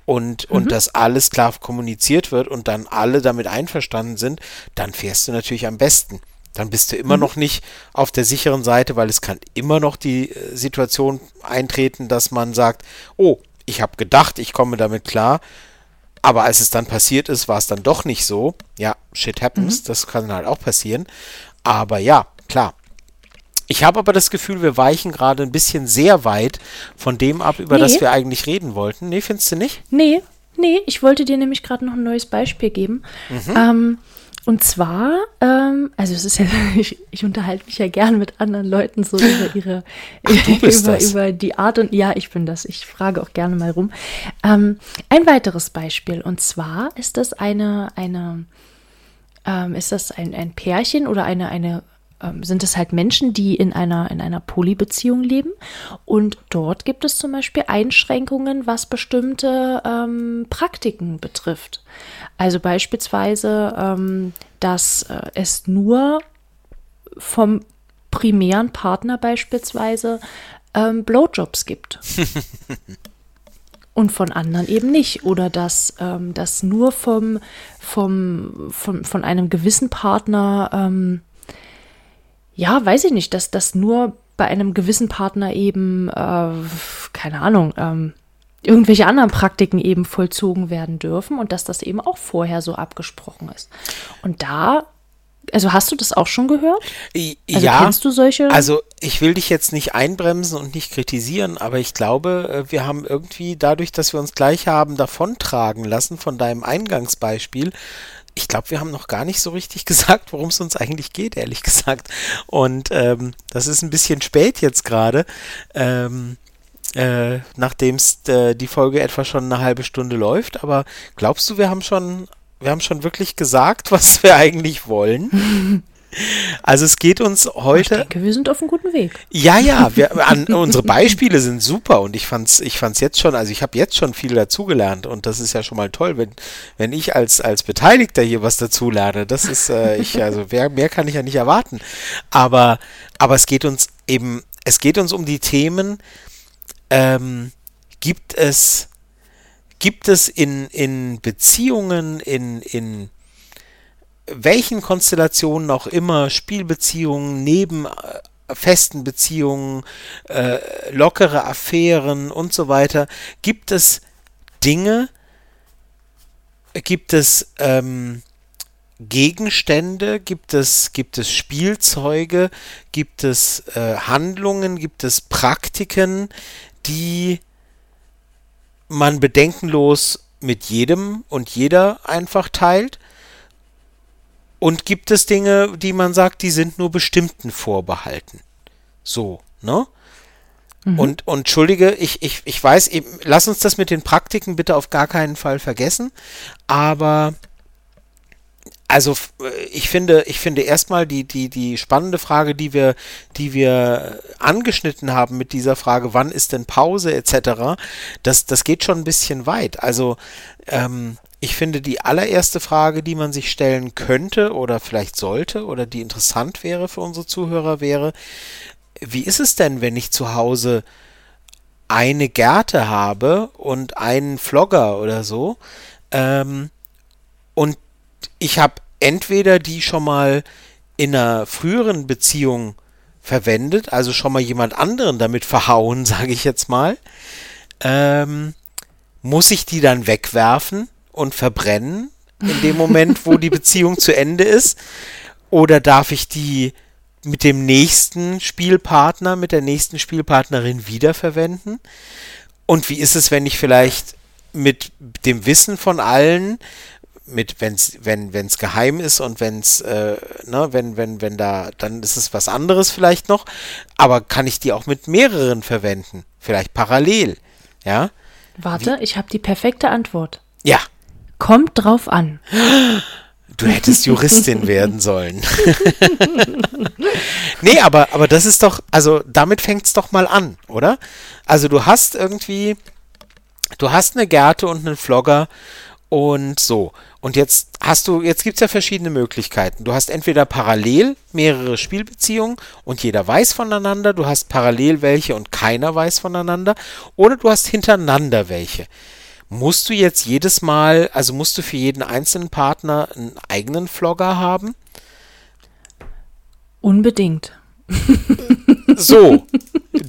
und, und das alles klar kommuniziert wird und dann alle damit einverstanden sind, dann fährst du natürlich am besten. Dann bist du immer noch nicht auf der sicheren Seite, weil es kann immer noch die äh, Situation eintreten, dass man sagt, oh, ich habe gedacht, ich komme damit klar, aber als es dann passiert ist, war es dann doch nicht so. Ja, shit happens, das kann halt auch passieren. Aber ja, klar. Ich habe aber das Gefühl, wir weichen gerade ein bisschen sehr weit von dem ab, über Nee. das wir eigentlich reden wollten. Nee, findest du nicht? Nee, nee, ich wollte dir nämlich gerade noch ein neues Beispiel geben. Mhm. Ähm, und zwar, ähm, also es ist ja, ich, ich unterhalte mich ja gern mit anderen Leuten so über ihre, bist über, über die Art und ja, ich bin das. Ich frage auch gerne mal rum. Ähm, ein weiteres Beispiel und zwar ist das eine, eine, ähm, ist das ein, ein Pärchen oder eine, eine ähm, sind es halt Menschen, die in einer, in einer Polybeziehung leben. Und dort gibt es zum Beispiel Einschränkungen, was bestimmte ähm, Praktiken betrifft. Also beispielsweise, ähm, dass äh, es nur vom primären Partner beispielsweise ähm, Blowjobs gibt. und von anderen eben nicht. Oder dass ähm, das nur vom, vom, vom, von einem gewissen Partner, ähm, ja, weiß ich nicht, dass das nur bei einem gewissen Partner eben, äh, keine Ahnung, ähm, irgendwelche anderen Praktiken eben vollzogen werden dürfen und dass das eben auch vorher so abgesprochen ist. Und da, also hast du das auch schon gehört? Also ja, kennst du solche? also ich will dich jetzt nicht einbremsen und nicht kritisieren, aber ich glaube, äh, wir haben irgendwie dadurch, dass wir uns gleich haben davontragen lassen von deinem Eingangsbeispiel, ich glaube, wir haben noch gar nicht so richtig gesagt, worum es uns eigentlich geht, ehrlich gesagt. Und ähm, das ist ein bisschen spät jetzt gerade, ähm, äh, nachdem äh, die Folge etwa schon eine halbe Stunde läuft. Aber glaubst du, wir haben schon, wir haben schon wirklich gesagt, was wir eigentlich wollen? Also es geht uns ich heute. denke, wir sind auf einem guten Weg. Ja, ja, wir, an, unsere Beispiele sind super und ich fand's, ich fand's jetzt schon, also ich habe jetzt schon viel dazugelernt und das ist ja schon mal toll, wenn, wenn ich als, als Beteiligter hier was dazulerne. Das ist, äh, ich, also mehr, mehr kann ich ja nicht erwarten. Aber, aber es geht uns eben, es geht uns um die Themen, ähm, gibt es gibt es in, in Beziehungen, in, in welchen Konstellationen auch immer, Spielbeziehungen, neben äh, festen Beziehungen, äh, lockere Affären und so weiter, gibt es Dinge, gibt es ähm, Gegenstände, gibt es, gibt es Spielzeuge, gibt es äh, Handlungen, gibt es Praktiken, die man bedenkenlos mit jedem und jeder einfach teilt? Und gibt es Dinge, die man sagt, die sind nur bestimmten vorbehalten? So, ne? Mhm. Und, und entschuldige, ich, ich, ich weiß, eben, lass uns das mit den Praktiken bitte auf gar keinen Fall vergessen, aber also ich finde, ich finde erstmal die, die, die spannende Frage, die wir, die wir angeschnitten haben mit dieser Frage, wann ist denn Pause etc., das, das geht schon ein bisschen weit. Also ähm, ich finde die allererste Frage, die man sich stellen könnte oder vielleicht sollte oder die interessant wäre für unsere Zuhörer wäre, wie ist es denn, wenn ich zu Hause eine Gerte habe und einen Flogger oder so ähm, und ich habe entweder die schon mal in einer früheren Beziehung verwendet, also schon mal jemand anderen damit verhauen, sage ich jetzt mal, ähm, muss ich die dann wegwerfen und verbrennen in dem Moment, wo die Beziehung zu Ende ist? Oder darf ich die mit dem nächsten Spielpartner, mit der nächsten Spielpartnerin wiederverwenden? Und wie ist es, wenn ich vielleicht mit dem Wissen von allen mit wenn's wenn wenn's geheim ist und wenn's äh, ne wenn wenn wenn da dann ist es was anderes vielleicht noch aber kann ich die auch mit mehreren verwenden vielleicht parallel ja warte Wie? ich habe die perfekte Antwort ja kommt drauf an Du hättest Juristin werden sollen. nee, aber, aber das ist doch, also damit fängt es doch mal an, oder? Also du hast irgendwie, du hast eine Gerte und einen Flogger und so. Und jetzt hast du, jetzt gibt es ja verschiedene Möglichkeiten. Du hast entweder parallel mehrere Spielbeziehungen und jeder weiß voneinander, du hast parallel welche und keiner weiß voneinander, oder du hast hintereinander welche. Musst du jetzt jedes Mal, also musst du für jeden einzelnen Partner einen eigenen Vlogger haben? Unbedingt. So,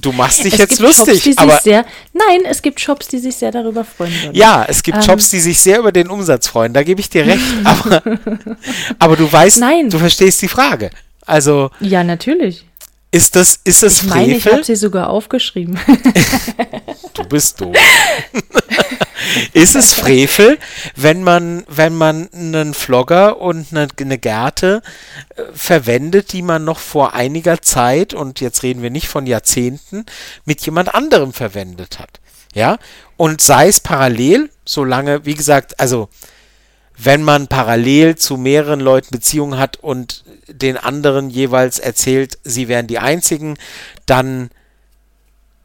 du machst dich es jetzt lustig, Shops, aber sehr, nein, es gibt Shops, die sich sehr darüber freuen würden. Ja, es gibt ähm, Shops, die sich sehr über den Umsatz freuen. Da gebe ich dir recht. Aber, aber du weißt, nein. du verstehst die Frage. Also ja, natürlich. Ist das, ist das ich Frevel? Meine, ich habe sie sogar aufgeschrieben. du bist doof. Ist es Frevel, wenn man, wenn man einen Vlogger und eine, eine Gerte äh, verwendet, die man noch vor einiger Zeit, und jetzt reden wir nicht von Jahrzehnten, mit jemand anderem verwendet hat? Ja? Und sei es parallel, solange, wie gesagt, also wenn man parallel zu mehreren Leuten Beziehungen hat und den anderen jeweils erzählt, sie wären die einzigen, dann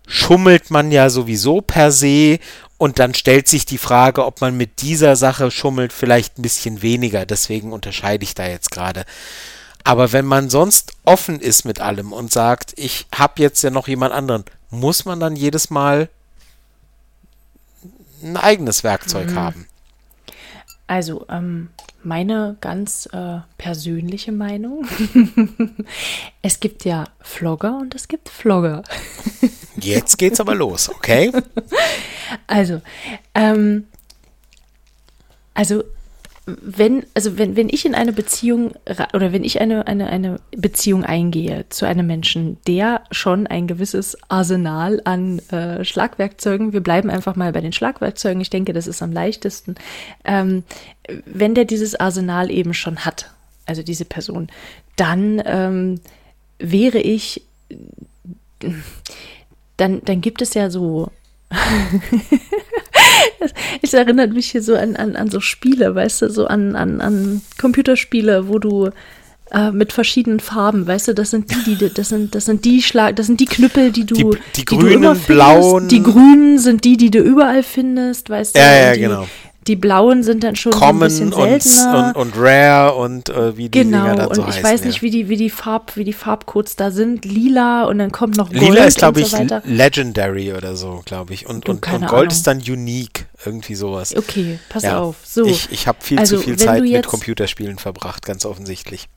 schummelt man ja sowieso per se und dann stellt sich die Frage, ob man mit dieser Sache schummelt, vielleicht ein bisschen weniger. Deswegen unterscheide ich da jetzt gerade. Aber wenn man sonst offen ist mit allem und sagt, ich habe jetzt ja noch jemand anderen, muss man dann jedes Mal ein eigenes Werkzeug mhm. haben. Also, ähm, meine ganz äh, persönliche Meinung. es gibt ja Vlogger und es gibt Vlogger. Jetzt geht's aber los, okay? Also, ähm, also wenn, also wenn, wenn ich in eine Beziehung oder wenn ich eine, eine, eine Beziehung eingehe zu einem Menschen, der schon ein gewisses Arsenal an äh, Schlagwerkzeugen, wir bleiben einfach mal bei den Schlagwerkzeugen, ich denke, das ist am leichtesten, ähm, wenn der dieses Arsenal eben schon hat, also diese Person, dann ähm, wäre ich, dann, dann gibt es ja so es erinnert mich hier so an, an, an so Spiele, weißt du, so an, an, an Computerspiele, wo du äh, mit verschiedenen Farben, weißt du, das sind die, die das sind, das sind die Schlag, das sind die Knüppel, die du, die, die die grünen, du blauen, die grünen sind die, die du überall findest, weißt du, ja, ja, die, genau. Die blauen sind dann schon Common so ein und, bisschen seltener. und, und Rare und äh, wie die genau, Dinger dann und so ich heißen. weiß ja. nicht, wie die, wie die Farb, wie die Farbcodes da sind. Lila und dann kommt noch Gold Lila ist, glaube und ich, so. Legendary oder so, glaube ich. Und, und, und Gold Ahnung. ist dann Unique, irgendwie sowas. Okay, pass Ja. auf. So, Ich, ich habe viel Also, zu viel Zeit mit Computerspielen verbracht, ganz offensichtlich.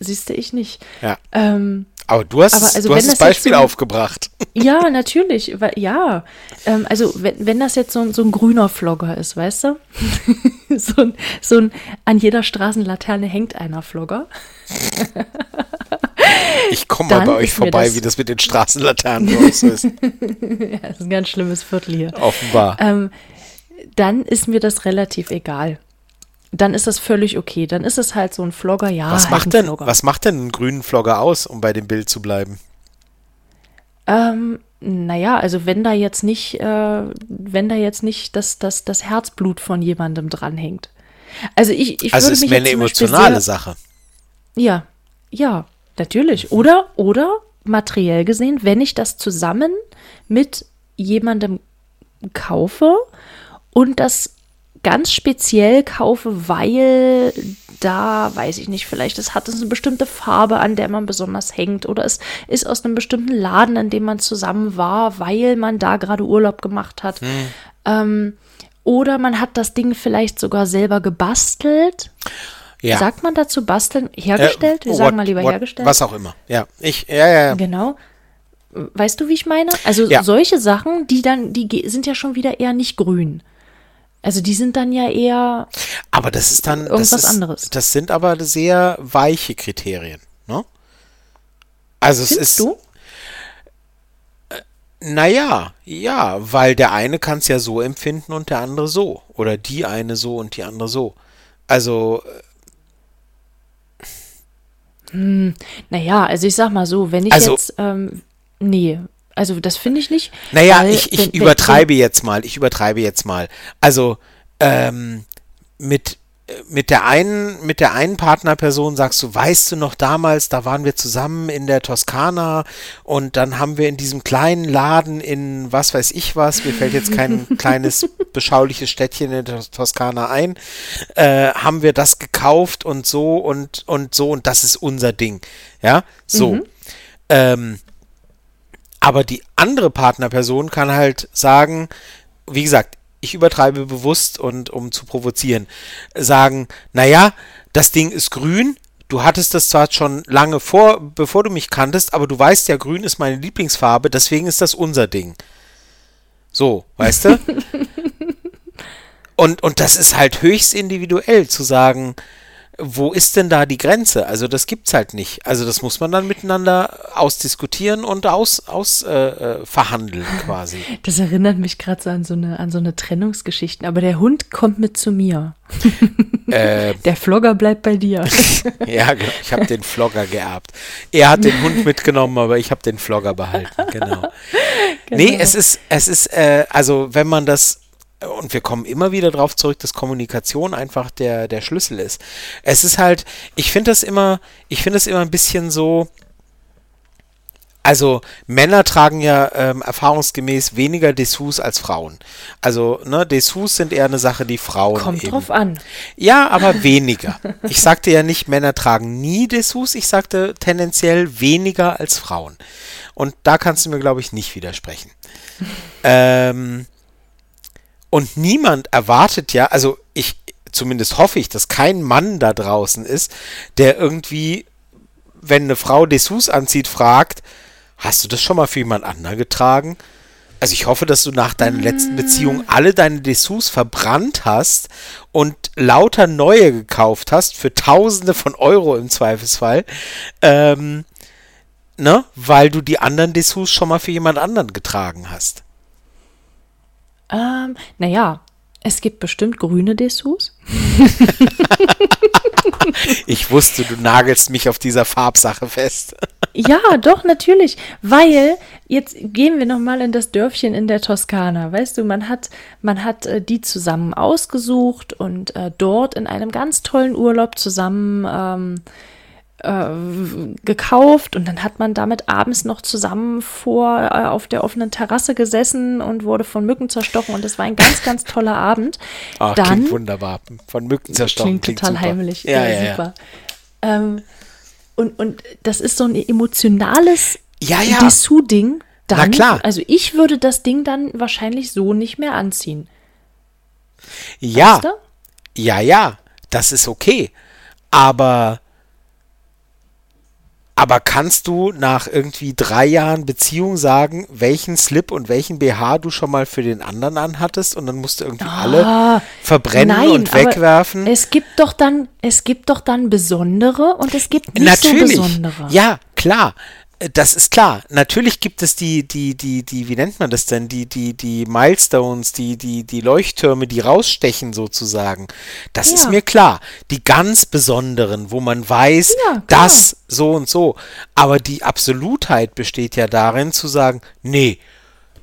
siehste ich nicht. Ja. Ähm, Aber du hast, Aber also du hast das das Beispiel so- aufgebracht. ja, natürlich. Weil, ja. Ähm, also, wenn, wenn das jetzt so, ein- so ein grüner Vlogger ist, weißt du? so, ein, so ein an jeder Straßenlaterne hängt einer Vlogger. Ich komme mal bei euch vorbei, das- wie das mit den Straßenlaternen so ist. Ja, das ist ein ganz schlimmes Viertel hier. Offenbar. ähm, dann ist mir das relativ egal. Dann ist das völlig okay. Dann ist es halt so ein Vlogger, ja. was, halt macht denn, Vlogger. was macht denn einen grünen Vlogger aus, um bei dem Bild zu bleiben? Ähm, naja, also wenn da jetzt nicht, äh, wenn da jetzt nicht das, das, das Herzblut von jemandem dranhängt. Also ich, ich Also würde ist mich mehr eine emotionale sehr, Sache. Ja, ja, natürlich. Oder, oder materiell gesehen, wenn ich das zusammen mit jemandem kaufe und das ganz speziell kaufe, weil da, weiß ich nicht, vielleicht es hat es eine bestimmte Farbe, an der man besonders hängt oder es ist aus einem bestimmten Laden, in dem man zusammen war, weil man da gerade Urlaub gemacht hat. Ähm, oder man hat das Ding vielleicht sogar selber gebastelt. Ja. Sagt man dazu basteln? Hergestellt? Wir Äh, sagen what- mal lieber what- hergestellt. Was auch immer. Ja, ich, ja, ja, ja. Genau. Weißt du, wie ich meine? Also Ja. solche Sachen, die dann, die sind ja schon wieder eher nicht grün. Also die sind dann ja eher, Aber das ist dann, das, Irgendwas ist, anderes. das sind aber sehr weiche Kriterien, ne? Also es findest ist, du? naja, ja, weil der eine kann es ja so empfinden und der andere so. Oder die eine so und die andere so. Also, Naja, also ich sag mal so, wenn ich Also- jetzt, ähm, nee, also das finde ich nicht. Naja, ich, ich übertreibe jetzt mal, ich übertreibe jetzt mal. Also, ähm, mit, mit der einen, mit der einen Partnerperson sagst du, weißt du noch damals, da waren wir zusammen in der Toskana und dann haben wir in diesem kleinen Laden in was weiß ich was, mir fällt jetzt kein kleines beschauliches Städtchen in der Tos- Toskana ein, äh, haben wir das gekauft und so und, und so und das ist unser Ding. Ja, so. Ähm, aber die andere Partnerperson kann halt sagen, wie gesagt, ich übertreibe bewusst und um zu provozieren, sagen, naja, das Ding ist grün, du hattest das zwar schon lange vor, bevor du mich kanntest, aber du weißt ja, grün ist meine Lieblingsfarbe, deswegen ist das unser Ding. So, weißt du? und, und das ist halt höchst individuell zu sagen, wo ist denn da die Grenze? Also das gibt's halt nicht. Also das muss man dann miteinander ausdiskutieren und aus, aus äh, äh, verhandeln quasi. Das erinnert mich gerade so an so eine, an so eine Trennungsgeschichten. Aber der Hund kommt mit zu mir. äh, Der Vlogger bleibt bei dir. ja, genau. Ich habe den Vlogger geerbt. Er hat den Hund mitgenommen, aber ich habe den Vlogger behalten. Genau. Nee, es ist, es ist, äh, also wenn man das und wir kommen immer wieder darauf zurück, dass Kommunikation einfach der, der Schlüssel ist. Es ist halt, ich finde das immer, ich finde das immer ein bisschen so, also Männer tragen ja ähm, erfahrungsgemäß weniger Dessous als Frauen. Also, ne, Dessous sind eher eine Sache, die Frauen Kommt eben. drauf an. Ja, aber weniger. Ich sagte ja nicht, Männer tragen nie Dessous, ich sagte tendenziell weniger als Frauen. Und da kannst du mir, glaube ich, nicht widersprechen. ähm, und niemand erwartet ja, also ich, zumindest hoffe ich, dass kein Mann da draußen ist, der irgendwie, wenn eine Frau Dessous anzieht, fragt, hast du das schon mal für jemand anderen getragen? Also ich hoffe, dass du nach deiner letzten Beziehung alle deine Dessous verbrannt hast und lauter neue gekauft hast für Tausende von Euro im Zweifelsfall, ähm, ne, weil du die anderen Dessous schon mal für jemand anderen getragen hast. Ähm, naja, es gibt bestimmt grüne Dessous. Ich wusste, du nagelst mich auf dieser Farbsache fest. Ja, doch, natürlich. Weil, jetzt gehen wir nochmal in das Dörfchen in der Toskana. Weißt du, man hat, man hat äh, die zusammen ausgesucht und äh, dort in einem ganz tollen Urlaub zusammen ähm, äh, gekauft und dann hat man damit abends noch zusammen vor äh, auf der offenen Terrasse gesessen und wurde von Mücken zerstochen und das war ein ganz, ganz toller Abend. Ach, dann, klingt wunderbar. Von Mücken zerstochen. Klingt, klingt total super. heimlich. Ja, Ja, ja, ja. super. Ähm, und, und das ist so ein emotionales Ja, ja. Dessous-Ding. Dann, Na klar. Also ich würde das Ding dann wahrscheinlich so nicht mehr anziehen. Ja, Weißt du? ja, ja, das ist okay. Aber, aber kannst du nach irgendwie drei Jahren Beziehung sagen, welchen Slip und welchen BH du schon mal für den anderen anhattest und dann musst du irgendwie alle Ah, verbrennen Nein, und aber wegwerfen? Es gibt doch dann, es gibt doch dann besondere und es gibt nicht Natürlich. so besondere. Ja, klar. Äh, Das ist klar. Natürlich gibt es die, die, die, die, wie nennt man das denn? Die, die, die Milestones, die, die, die Leuchttürme, die rausstechen sozusagen. Das ist Ja. mir klar. Die ganz besonderen, wo man weiß, Ja, das so und so. Aber die Absolutheit besteht ja darin zu sagen, nee,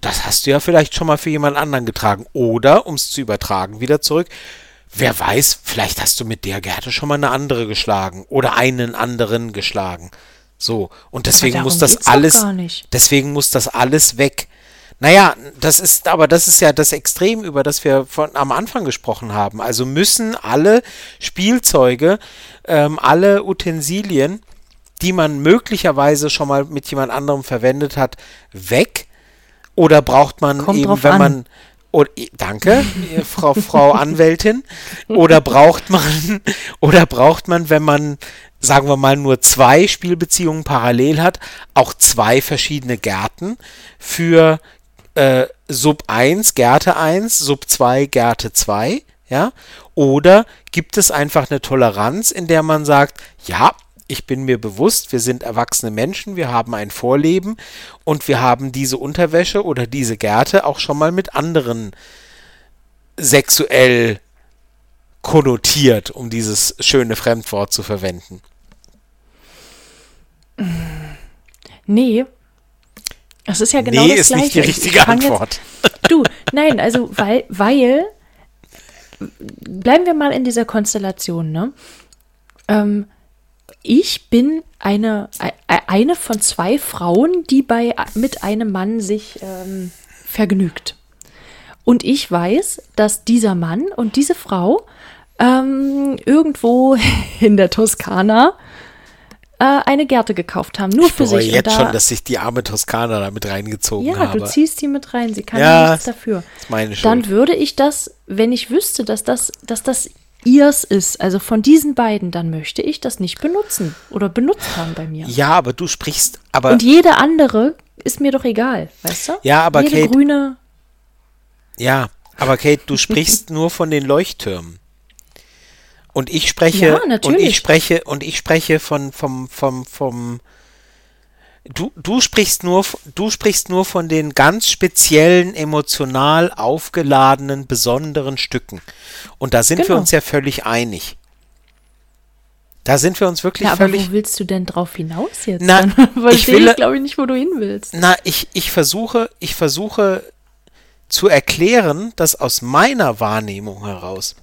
das hast du ja vielleicht schon mal für jemand anderen getragen. Oder, um es zu übertragen, wieder zurück, wer weiß, vielleicht hast du mit der Gerte schon mal eine andere geschlagen oder einen anderen geschlagen. So, und deswegen muss das alles, deswegen muss das alles weg. Naja, das ist, aber das ist ja das Extrem, über das wir von am Anfang gesprochen haben. Also müssen alle Spielzeuge, ähm, alle Utensilien, die man möglicherweise schon mal mit jemand anderem verwendet hat, weg? Oder braucht man Kommt eben, wenn an. man oder, danke, Frau, Frau Anwältin. Oder braucht man, oder braucht man, wenn man, sagen wir mal, nur zwei Spielbeziehungen parallel hat, auch zwei verschiedene Gärten für äh, Sub 1, Gärte 1, Sub 2, Gärte 2, ja? Oder gibt es einfach eine Toleranz, in der man sagt, ja, ich bin mir bewusst, wir sind erwachsene Menschen, wir haben ein Vorleben und wir haben diese Unterwäsche oder diese Gärte auch schon mal mit anderen sexuell konnotiert, um dieses schöne Fremdwort zu verwenden. Nee. Es ist ja genau nee, das ist Gleiche. nicht die Ich- richtige ich fang jetzt- Antwort. Du, nein, also weil, weil, bleiben wir mal in dieser Konstellation, ne? Ähm, ich bin eine, e- eine von zwei Frauen, die bei, mit einem Mann sich ähm, vergnügt. Und ich weiß, dass dieser Mann und diese Frau ähm, irgendwo in der Toskana äh, eine Gärte gekauft haben, nur Ich für sich. jetzt da, schon, dass ich die arme Toskana da mit reingezogen ja, habe. du ziehst die mit rein, sie kann Ja, ja nichts dafür. ist meine Schuld. Dann würde ich das, wenn ich wüsste, dass das, dass das ihrs ist, also von diesen beiden, dann möchte ich das nicht benutzen oder benutzt haben bei mir. ja, aber du sprichst, aber Und jede andere ist mir doch egal, weißt du? Ja, aber jede Kate- grüne. Ja, aber Kate, du sprichst nur von den Leuchttürmen. Und ich spreche Ja, und ich spreche und ich spreche von vom vom vom du du sprichst nur du sprichst nur von den ganz speziellen emotional aufgeladenen besonderen Stücken. Und da sind wir Genau. uns ja völlig einig. Da sind wir uns wirklich Ja, aber völlig wo willst du denn drauf hinaus jetzt? Na, Dann ich will- ich, glaube ich, nicht, wo du hin willst. Na, ich, ich versuche, ich versuche zu erklären, dass aus meiner Wahrnehmung heraus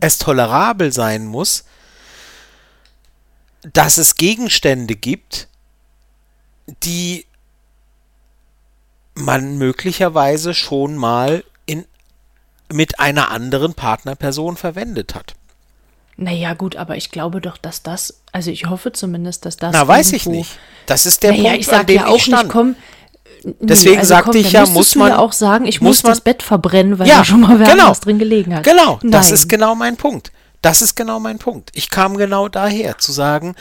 es tolerabel sein muss, dass es Gegenstände gibt, die man möglicherweise schon mal in, mit einer anderen Partnerperson verwendet hat. Naja, gut, aber ich glaube doch, dass das, also ich hoffe zumindest, dass das. Na, weiß ich nicht. Das ist der naja, Punkt, ich an dem ja auch ich stand. nicht, komm. Nee, Deswegen also sagte komm, ich ja, muss man- ja auch sagen, ich muss muss, man- das Bett verbrennen, weil Ja, da schon mal wer genau. drin gelegen hat. Genau, das Nein. ist genau mein Punkt. Das ist genau mein Punkt. Ich kam genau daher zu sagen,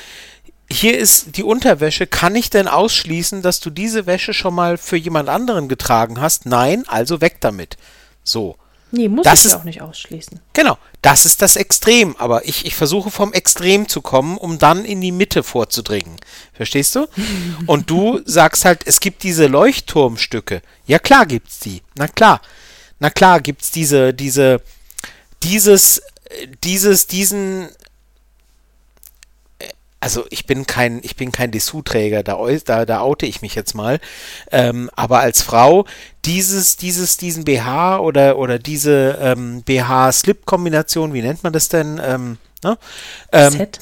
hier ist die Unterwäsche. Kann ich denn ausschließen, dass du diese Wäsche schon mal für jemand anderen getragen hast? Nein, also weg damit. So. Nee, muss Das ich ist- auch nicht ausschließen. Genau, das ist das Extrem, aber ich, ich versuche vom Extrem zu kommen, um dann in die Mitte vorzudringen. Verstehst du? Und du sagst halt, es gibt diese Leuchtturmstücke. Ja klar gibt's die. Na klar. Na klar gibt's diese, diese, dieses, äh, dieses, diesen, also ich bin kein, ich bin kein Dessous-Träger, da, da, da oute ich mich jetzt mal. Ähm, aber als Frau, dieses, dieses, diesen BH oder, oder diese ähm, BH-Slip-Kombination, wie nennt man das denn? Ähm, ne? ähm, Set.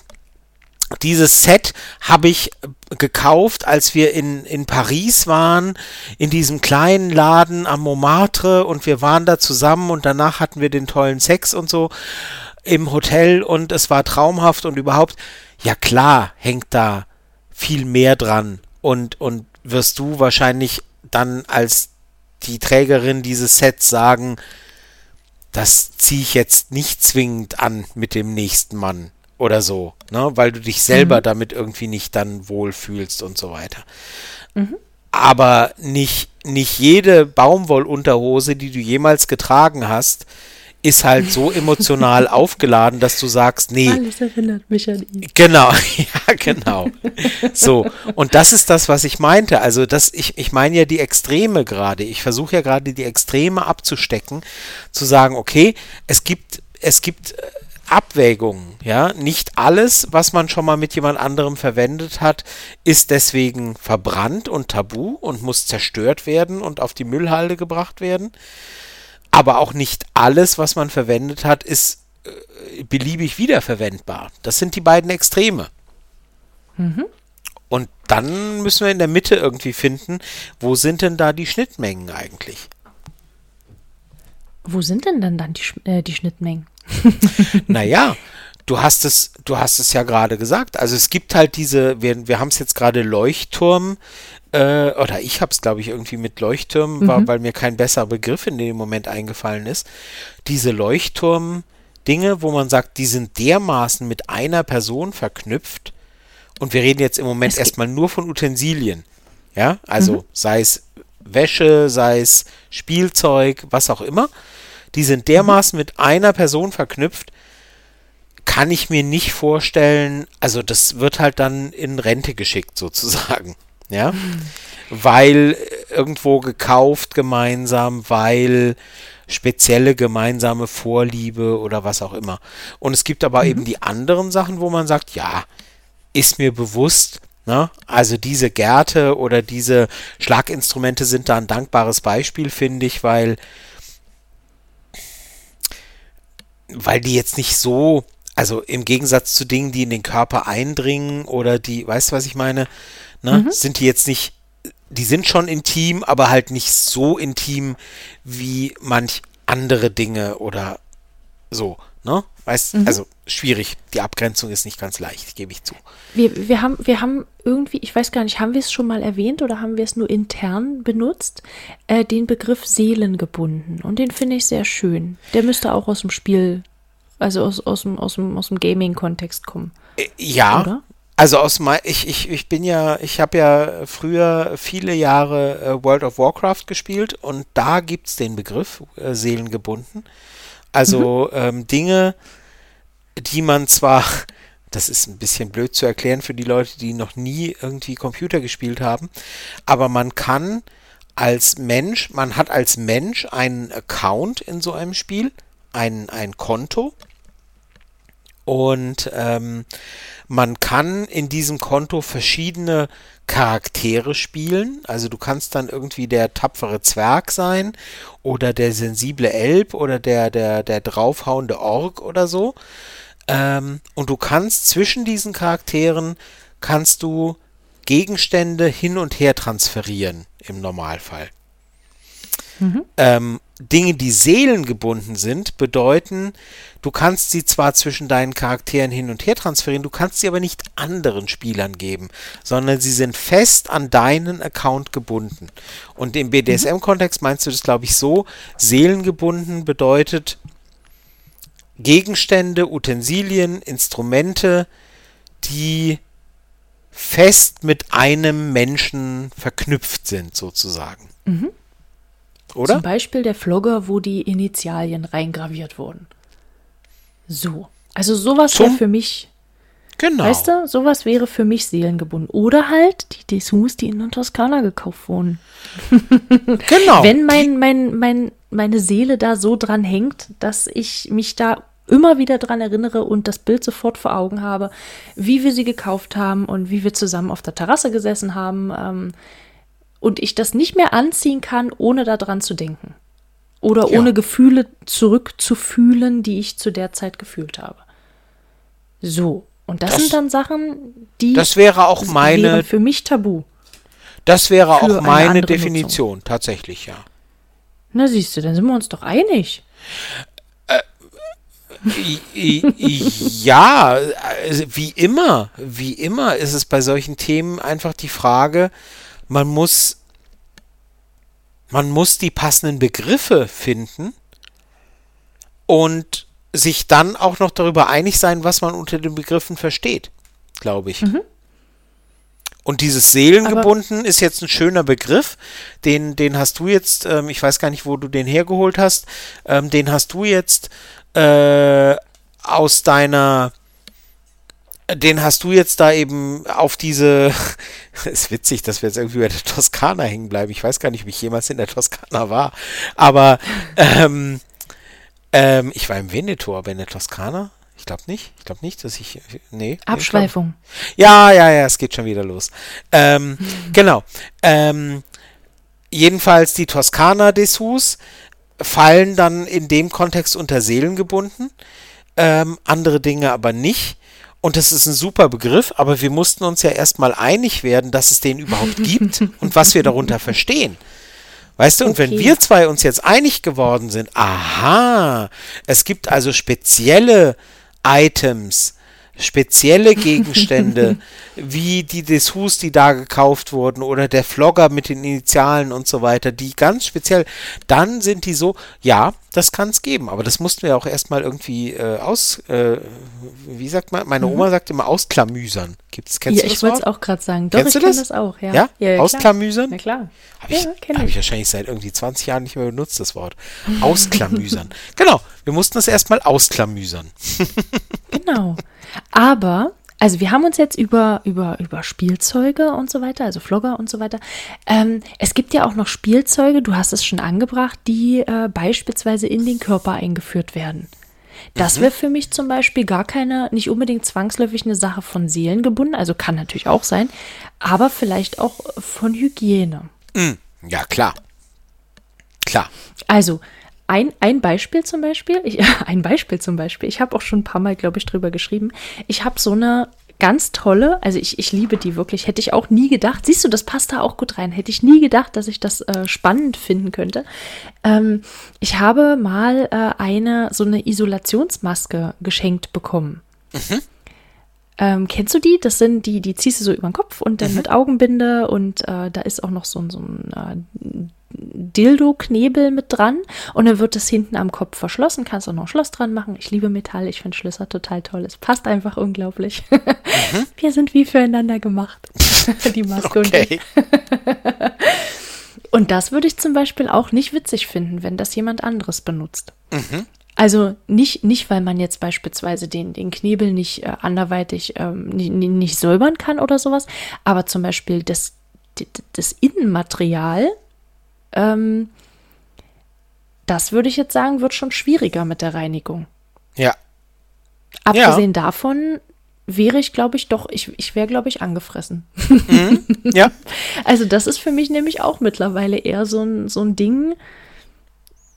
dieses Set habe ich gekauft, als wir in, in Paris waren, in diesem kleinen Laden am Montmartre und wir waren da zusammen und danach hatten wir den tollen Sex und so im Hotel und es war traumhaft und überhaupt, ja klar, hängt da viel mehr dran und, und wirst du wahrscheinlich dann als die Trägerin dieses Sets sagen, das ziehe ich jetzt nicht zwingend an mit dem nächsten Mann oder so, ne? weil du dich selber mhm. damit irgendwie nicht dann wohlfühlst und so weiter. Mhm. Aber nicht, nicht jede Baumwollunterhose, die du jemals getragen hast, ist halt so emotional aufgeladen, dass du sagst, nee. Alles erinnert mich an ihn. Genau, ja, genau. So, und das ist das, was ich meinte. Also, das, ich, ich meine ja die Extreme gerade. Ich versuche ja gerade die Extreme abzustecken, zu sagen, okay, es gibt, es gibt äh, Abwägungen, ja. Nicht alles, was man schon mal mit jemand anderem verwendet hat, ist deswegen verbrannt und tabu und muss zerstört werden und auf die Müllhalde gebracht werden. Aber auch nicht alles, was man verwendet hat, ist äh, beliebig wiederverwendbar. Das sind die beiden Extreme. Mhm. Und dann müssen wir in der Mitte irgendwie finden, wo sind denn da die Schnittmengen eigentlich? Wo sind denn dann, dann die, äh, die Schnittmengen? naja, du hast es, du hast es ja gerade gesagt. Also es gibt halt diese, wir, wir haben es jetzt gerade Leuchtturm, äh, oder ich habe es, glaube ich, irgendwie mit Leuchtturm, mhm. war, weil mir kein besserer Begriff in dem Moment eingefallen ist. Diese Leuchtturm-Dinge, wo man sagt, die sind dermaßen mit einer Person verknüpft. Und wir reden jetzt im Moment erstmal nur von Utensilien. Ja, also mhm. sei es Wäsche, sei es Spielzeug, was auch immer die sind dermaßen mit einer Person verknüpft, kann ich mir nicht vorstellen, also das wird halt dann in Rente geschickt sozusagen, ja, weil irgendwo gekauft gemeinsam, weil spezielle gemeinsame Vorliebe oder was auch immer. Und es gibt aber mhm. eben die anderen Sachen, wo man sagt, ja, ist mir bewusst, ne? Also diese Gärte oder diese Schlaginstrumente sind da ein dankbares Beispiel, finde ich, weil weil die jetzt nicht so, also im Gegensatz zu Dingen, die in den Körper eindringen oder die, weißt du, was ich meine, ne, mhm. sind die jetzt nicht, die sind schon intim, aber halt nicht so intim wie manch andere Dinge oder so, ne? Weißt, mhm. also schwierig. Die Abgrenzung ist nicht ganz leicht, gebe ich zu. Wir, wir, haben, wir haben irgendwie, ich weiß gar nicht, haben wir es schon mal erwähnt oder haben wir es nur intern benutzt, äh, den Begriff seelengebunden. Und den finde ich sehr schön. Der müsste auch aus dem Spiel, also aus, aus dem, aus dem, aus dem Gaming-Kontext kommen. Äh, ja. Oder? Also aus mein, ich, ich, ich bin ja, ich habe ja früher viele Jahre äh, World of Warcraft gespielt und da gibt es den Begriff äh, seelengebunden. Also mhm. ähm, Dinge, die man zwar, das ist ein bisschen blöd zu erklären für die Leute, die noch nie irgendwie Computer gespielt haben, aber man kann als Mensch, man hat als Mensch einen Account in so einem Spiel, ein, ein Konto und ähm, man kann in diesem Konto verschiedene Charaktere spielen. Also du kannst dann irgendwie der tapfere Zwerg sein oder der sensible Elb oder der, der, der draufhauende Ork oder so. Ähm, und du kannst zwischen diesen Charakteren kannst du Gegenstände hin und her transferieren im Normalfall. Mhm. Ähm, Dinge, die seelengebunden sind, bedeuten, du kannst sie zwar zwischen deinen Charakteren hin und her transferieren, du kannst sie aber nicht anderen Spielern geben, sondern sie sind fest an deinen Account gebunden. Und im BDSM-Kontext meinst du das, glaube ich, so, seelengebunden bedeutet Gegenstände, Utensilien, Instrumente, die fest mit einem Menschen verknüpft sind, sozusagen. Mhm. Oder? Zum Beispiel der Flogger, wo die Initialien reingraviert wurden. So. Also sowas wäre für mich. Genau. Weißt du, sowas wäre für mich seelengebunden. Oder halt die Dessous, die in der Toskana gekauft wurden. genau. Wenn mein, mein, mein, meine Seele da so dran hängt, dass ich mich da immer wieder dran erinnere und das Bild sofort vor Augen habe, wie wir sie gekauft haben und wie wir zusammen auf der Terrasse gesessen haben. Ähm, und ich das nicht mehr anziehen kann, ohne daran zu denken. Oder ja. ohne Gefühle zurückzufühlen, die ich zu der Zeit gefühlt habe. So. Und das, Das- sind dann Sachen, die Das wäre auch meine, für mich tabu. das wäre auch eine meine Definition, tatsächlich, ja. Na siehst du, dann sind wir uns doch einig. I- i- Ja, also wie immer, wie immer ist es bei solchen Themen einfach die Frage, man muss, man muss die passenden Begriffe finden und sich dann auch noch darüber einig sein, was man unter den Begriffen versteht, glaube ich. Und dieses Seelengebunden ist jetzt ein schöner Begriff, den, den hast du jetzt, ähm, ich weiß gar nicht, wo du den hergeholt hast, ähm, den hast du jetzt äh, aus deiner, den hast du jetzt da eben auf diese, ist witzig, dass wir jetzt irgendwie bei der Toskana hängen bleiben. Ich weiß gar nicht, ob ich jemals in der Toskana war, aber ähm, ähm, ich war im Veneto, aber in der Toskana? Ich glaube nicht. Ich glaube nicht, dass ich. Nee. nee, ich Abschweifung. ja, ja, ja, es geht schon wieder los. Ähm, genau. Ähm, jedenfalls die Toskana-Dessous fallen dann in dem Kontext unter Seelengebunden, ähm, andere Dinge aber nicht. Und das ist ein super Begriff, aber wir mussten uns ja erstmal einig werden, dass es den überhaupt gibt und was wir darunter verstehen. Weißt du, und wenn Okay. wir zwei uns jetzt einig geworden sind, aha, es gibt also spezielle Items, spezielle Gegenstände, wie die Dessous, die da gekauft wurden, oder der Flogger mit den Initialen und so weiter, die ganz speziell, dann sind die so, ja, das kann es geben, aber das mussten wir auch erstmal irgendwie äh, aus, äh, wie sagt man, meine Oma sagt immer ausklamüsern. Gibt's, kennst Mhm. Ja, du das ich wollte es auch gerade sagen. Doch, Kennst ich du das? das auch, ja. Ja? klar. Ausklamüsern? Na klar. Habe ich, Ja, hab ich. ich wahrscheinlich seit irgendwie 20 Jahren nicht mehr benutzt, das Wort. Ausklamüsern. genau, wir mussten das erstmal ausklamüsern. Genau. Aber, also wir haben uns jetzt über, über, über Spielzeuge und so weiter, also Vlogger und so weiter. Ähm, es gibt ja auch noch Spielzeuge, du hast es schon angebracht, die äh, beispielsweise in den Körper eingeführt werden. Das wäre für mich zum Beispiel gar keine, nicht unbedingt zwangsläufig eine Sache von Seelen gebunden, also kann natürlich auch sein, aber vielleicht auch von Hygiene. Ja, klar. Klar. Also, ein, ein Beispiel zum Beispiel, ich, ein Beispiel zum Beispiel, ich habe auch schon ein paar Mal, glaube ich, drüber geschrieben. Ich habe so eine ganz tolle, also ich, ich liebe die wirklich, hätte ich auch nie gedacht. Siehst du, das passt da auch gut rein. Hätte ich nie gedacht, dass ich das äh, spannend finden könnte. Ähm, ich habe mal äh, eine, so eine Isolationsmaske geschenkt bekommen. Ähm, kennst du die? Das sind die, die ziehst du so über den Kopf und dann mit Augenbinde und äh, da ist auch noch so, ein- so ein äh, Dildo-Knebel mit dran und dann wird es hinten am Kopf verschlossen. Kannst auch noch ein Schloss dran machen. Ich liebe Metall, ich finde Schlösser total toll. Es passt einfach unglaublich. Wir sind wie füreinander gemacht. die Maske und ich. Okay. Und das würde ich zum Beispiel auch nicht witzig finden, wenn das jemand anderes benutzt. Also nicht, nicht, weil man jetzt beispielsweise den, den Knebel nicht äh, anderweitig ähm, nicht, nicht säubern kann oder sowas, aber zum Beispiel das, das Innenmaterial, ähm, das würde ich jetzt sagen, wird schon schwieriger mit der Reinigung. Ja. Abgesehen davon wäre ich, glaube ich, doch, ich, ich wäre, glaube ich, angefressen. Ja. Also das ist für mich nämlich auch mittlerweile eher so ein, so ein Ding,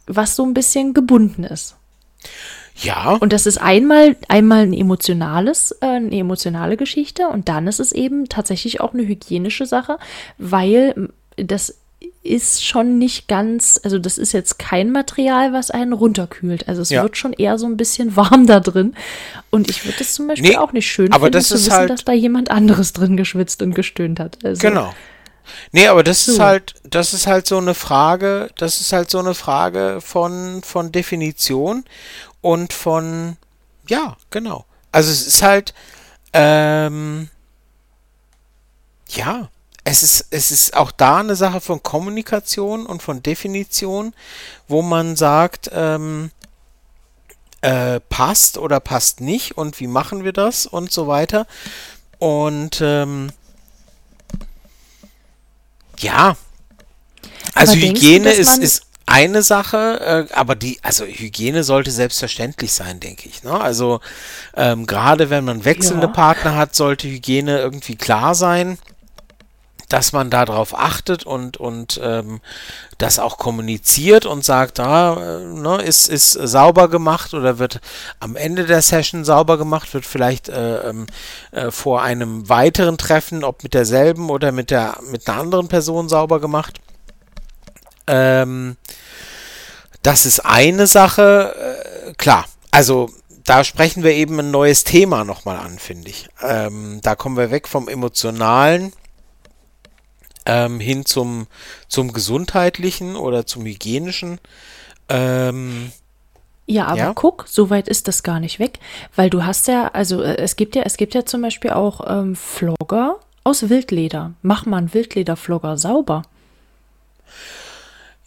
was so ein bisschen gebunden ist. Ja. Und das ist einmal, einmal ein emotionales, äh, eine emotionale Geschichte und dann ist es eben tatsächlich auch eine hygienische Sache, weil das ist schon nicht ganz, also das ist jetzt kein Material, was einen runterkühlt. Also es Ja. wird schon eher so ein bisschen warm da drin. Und ich würde das zum Beispiel Nee, auch nicht schön aber finden, das zu ist wissen, halt- dass da jemand anderes drin geschwitzt und gestöhnt hat. Also, Genau. Nee, aber das ist So. halt, das ist halt so eine Frage, das ist halt so eine Frage von, von Definition und von, ja, genau. Also es ist halt, ähm, ja, es ist, es ist auch da eine Sache von Kommunikation und von Definition, wo man sagt, ähm, äh, passt oder passt nicht und wie machen wir das und so weiter. Und ähm, ja, also Aber du, Hygiene dass ist, ist eine Sache, äh, aber die, also Hygiene sollte selbstverständlich sein, denke ich. Ne? Also ähm, gerade wenn man wechselnde Ja. Partner hat, sollte Hygiene irgendwie klar sein. Dass man darauf achtet und, und ähm, das auch kommuniziert und sagt, ah, äh, ne, ist, ist sauber gemacht oder wird am Ende der Session sauber gemacht, wird vielleicht äh, ähm, äh, vor einem weiteren Treffen, ob mit derselben oder mit, der, mit einer anderen Person sauber gemacht. Ähm, das ist eine Sache, äh, klar. Also da sprechen wir eben ein neues Thema nochmal an, finde ich. Ähm, da kommen wir weg vom Emotionalen ähm, hin zum, zum Gesundheitlichen oder zum Hygienischen. Ähm, ja, aber ja? guck, so weit ist das gar nicht weg, weil du hast ja, also äh, es gibt ja, es gibt ja zum Beispiel auch ähm, Flogger aus Wildleder. Mach mal einen Wildlederflogger sauber.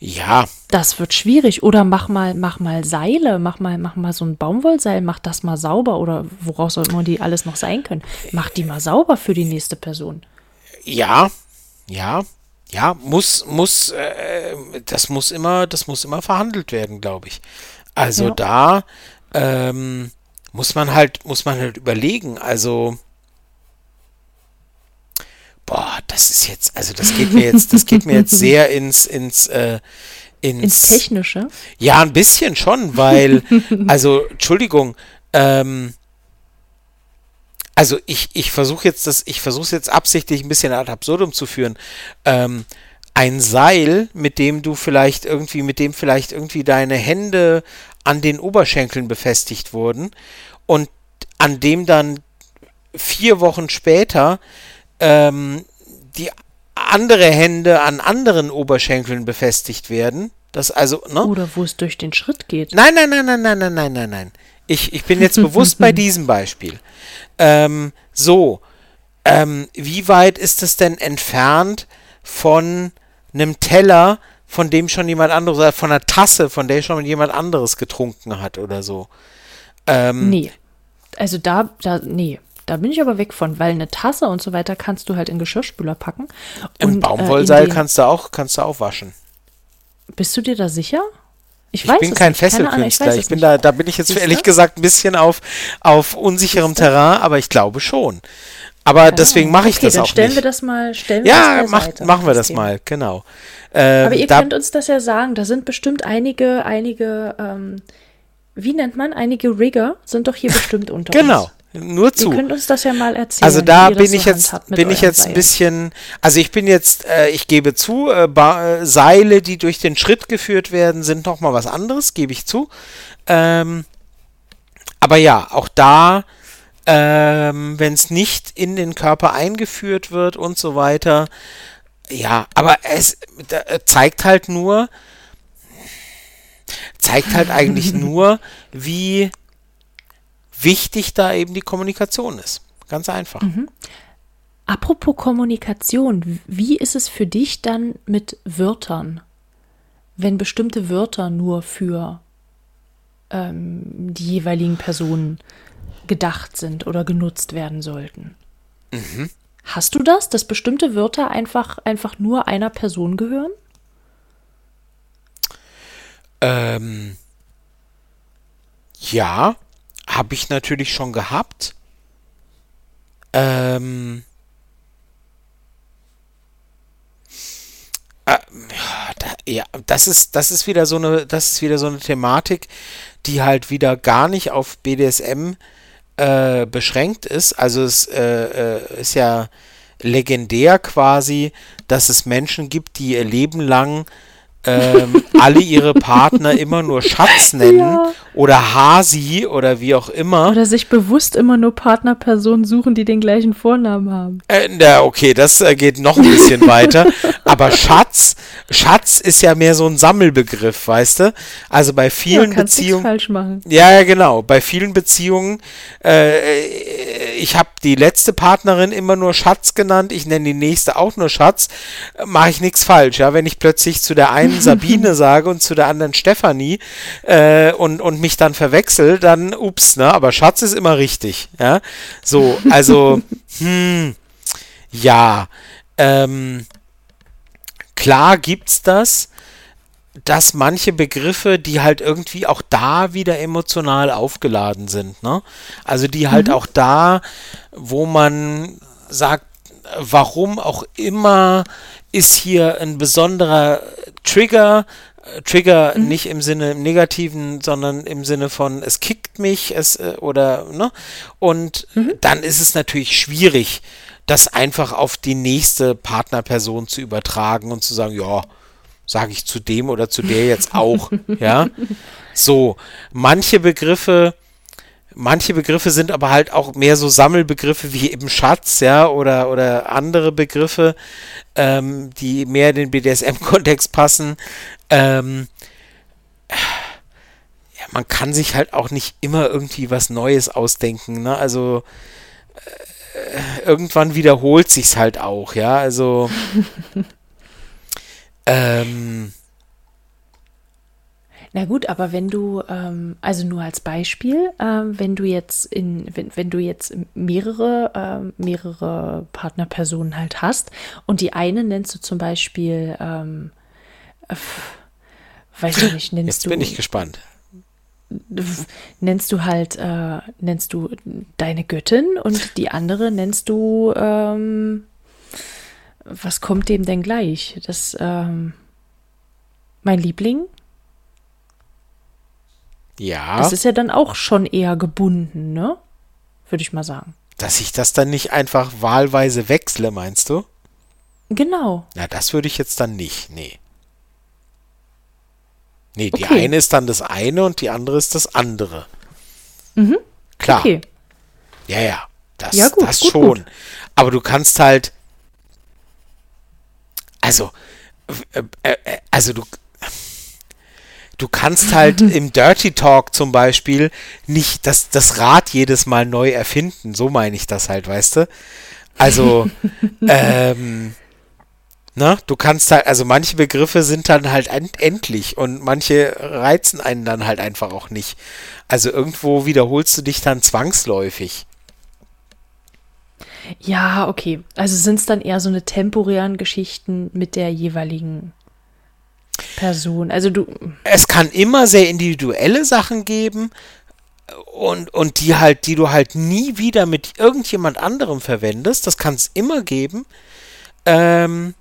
Ja. Das wird schwierig. Oder mach mal, mach mal Seile, mach mal, mach mal so ein Baumwollseil, mach das mal sauber oder woraus soll man die alles noch sein können. Mach die mal sauber für die nächste Person. Ja, ja, ja, muss, muss, äh, das muss immer, das muss immer verhandelt werden, glaube ich. Also ja. da ähm, muss man halt, muss man halt überlegen. Also boah, das ist jetzt, also das geht mir jetzt, das geht mir jetzt sehr ins, ins, äh, ins, ins Technische. Ja, ein bisschen schon, weil, also Entschuldigung, ähm, also ich, ich versuche jetzt das, ich versuche es jetzt absichtlich ein bisschen ad absurdum zu führen. Ähm, ein Seil, mit dem du vielleicht irgendwie, mit dem vielleicht irgendwie deine Hände an den Oberschenkeln befestigt wurden und an dem dann vier Wochen später ähm, die andere Hände an anderen Oberschenkeln befestigt werden. Das also, ne? Oder wo es durch den Schritt geht. Nein, nein, nein, nein, nein, nein, nein, nein, nein. Ich, ich bin jetzt bewusst bei diesem Beispiel. Ähm, so, ähm, wie weit ist es denn entfernt von einem Teller, von dem schon jemand anderes, oder von einer Tasse, von der schon jemand anderes getrunken hat oder so? Ähm, nee. Also da, da, nee. Da bin ich aber weg von, weil eine Tasse und so weiter kannst du halt in Geschirrspüler packen. Im Baumwollseil äh, kannst du auch, kannst du auch waschen. Bist du dir da sicher? Ich, ich bin kein nicht. Fesselkünstler. Ahnung, ich, ich bin da, da bin ich jetzt Siehst ehrlich du? gesagt ein bisschen auf, auf unsicherem Terrain, aber ich glaube schon. Aber ja, deswegen mache ich okay, das auch stellen nicht. Wir das mal, stellen ja, wir das mal mach, machen wir das Thema. mal, genau. Ähm, aber ihr da, könnt uns das ja sagen. Da sind bestimmt einige, einige, ähm, wie nennt man, einige Rigger sind doch hier bestimmt unter genau. uns. Genau. Nur zu. Ihr könnt uns das ja mal erzählen. Also da bin ich jetzt bin ich jetzt ein bisschen, also ich bin jetzt, äh, ich gebe zu, äh, äh, Seile, die durch den Schritt geführt werden, sind noch mal was anderes, gebe ich zu. Ähm, aber ja, auch da, ähm, wenn es nicht in den Körper eingeführt wird und so weiter, ja, aber es äh, zeigt halt nur, zeigt halt eigentlich nur, wie wichtig da eben die Kommunikation ist. Ganz einfach. Mhm. Apropos Kommunikation, wie ist es für dich dann mit Wörtern, wenn bestimmte Wörter nur für ähm, die jeweiligen Personen gedacht sind oder genutzt werden sollten? Mhm. Hast du das, dass bestimmte Wörter einfach, einfach nur einer Person gehören? Ähm, ja, habe ich natürlich schon gehabt. Ähm, äh, ja, das ist, das ist wieder so eine, das ist wieder so eine Thematik, die halt wieder gar nicht auf BDSM äh, beschränkt ist. Also es äh, äh, ist ja legendär quasi, dass es Menschen gibt, die ihr Leben lang ähm, alle ihre Partner immer nur Schatz nennen ja. oder Hasi oder wie auch immer. Oder sich bewusst immer nur Partnerpersonen suchen, die den gleichen Vornamen haben. Äh, na, okay, das äh, geht noch ein bisschen weiter. Aber Schatz, Schatz ist ja mehr so ein Sammelbegriff, weißt du? Also bei vielen ja, Beziehungen. falsch machen. Ja, ja, genau. Bei vielen Beziehungen, äh, ich habe die letzte Partnerin immer nur Schatz genannt, ich nenne die nächste auch nur Schatz, mache ich nichts falsch, ja. Wenn ich plötzlich zu der einen einen Sabine sage und zu der anderen Stefanie äh, und, und mich dann verwechsel, dann ups, ne? Aber Schatz ist immer richtig, ja. So, also, hm, ja, ähm, klar gibt's das, dass manche Begriffe, die halt irgendwie auch da wieder emotional aufgeladen sind, ne? Also die halt mhm. auch da, wo man sagt, warum auch immer ist hier ein besonderer Trigger. Äh, Trigger mhm. nicht im Sinne im Negativen, sondern im Sinne von es kickt mich, es äh, oder ne? Und mhm. dann ist es natürlich schwierig, das einfach auf die nächste Partnerperson zu übertragen und zu sagen, ja, sage ich zu dem oder zu der jetzt auch, ja. So, manche Begriffe Manche Begriffe sind aber halt auch mehr so Sammelbegriffe wie eben Schatz, ja, oder, oder andere Begriffe, ähm, die mehr in den BDSM-Kontext passen. Ähm, ja, man kann sich halt auch nicht immer irgendwie was Neues ausdenken, ne? Also äh, irgendwann wiederholt sich's halt auch, ja, also ähm, na gut, aber wenn du, ähm, also nur als Beispiel, ähm, wenn du jetzt in, wenn, wenn du jetzt mehrere, ähm, mehrere Partnerpersonen halt hast und die eine nennst du zum Beispiel, ähm, äh, weiß ich nicht, nennst jetzt du. bin ich gespannt. Nennst du halt, äh, nennst du deine Göttin und die andere nennst du, ähm, was kommt dem denn gleich? Das, ähm, mein Liebling? Ja. Das ist ja dann auch schon eher gebunden, ne? Würde ich mal sagen. Dass ich das dann nicht einfach wahlweise wechsle, meinst du? Genau. Na, das würde ich jetzt dann nicht, nee. Nee, die okay. eine ist dann das eine und die andere ist das andere. Mhm. Klar. Okay. Ja, ja. Das, ja, gut, das gut, schon. Gut. Aber du kannst halt. Also, äh, äh, also du, du kannst halt im Dirty Talk zum Beispiel nicht das, das Rad jedes Mal neu erfinden. So meine ich das halt, weißt du? Also, ähm, ne, du kannst halt, also manche Begriffe sind dann halt endlich und manche reizen einen dann halt einfach auch nicht. Also irgendwo wiederholst du dich dann zwangsläufig. Ja, okay. Also sind es dann eher so eine temporären Geschichten mit der jeweiligen Person. Also du. Es kann immer sehr individuelle Sachen geben und, und die halt, die du halt nie wieder mit irgendjemand anderem verwendest. Das kann es immer geben. Ähm,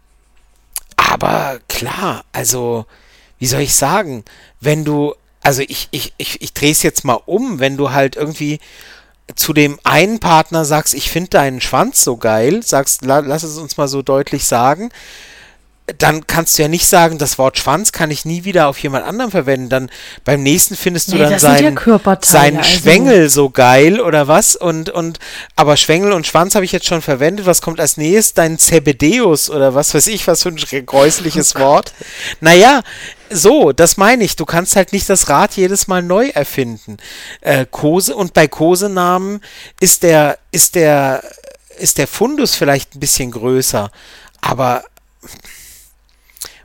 aber klar, also, wie soll ich sagen, wenn du, also ich, ich, ich, ich drehe es jetzt mal um, wenn du halt irgendwie zu dem einen Partner sagst, ich finde deinen Schwanz so geil, sagst, la, lass es uns mal so deutlich sagen, dann kannst du ja nicht sagen, das Wort Schwanz kann ich nie wieder auf jemand anderem verwenden. Dann beim nächsten findest du nee, dann seinen, ja seinen also. Schwengel so geil oder was. Und, und aber Schwengel und Schwanz habe ich jetzt schon verwendet. Was kommt als nächstes? Dein Zebedeus oder was weiß ich, was für ein gräusliches oh Wort. Naja, so, das meine ich. Du kannst halt nicht das Rad jedes Mal neu erfinden. Äh, Kose und bei Kosenamen ist der, ist der, ist der Fundus vielleicht ein bisschen größer. Aber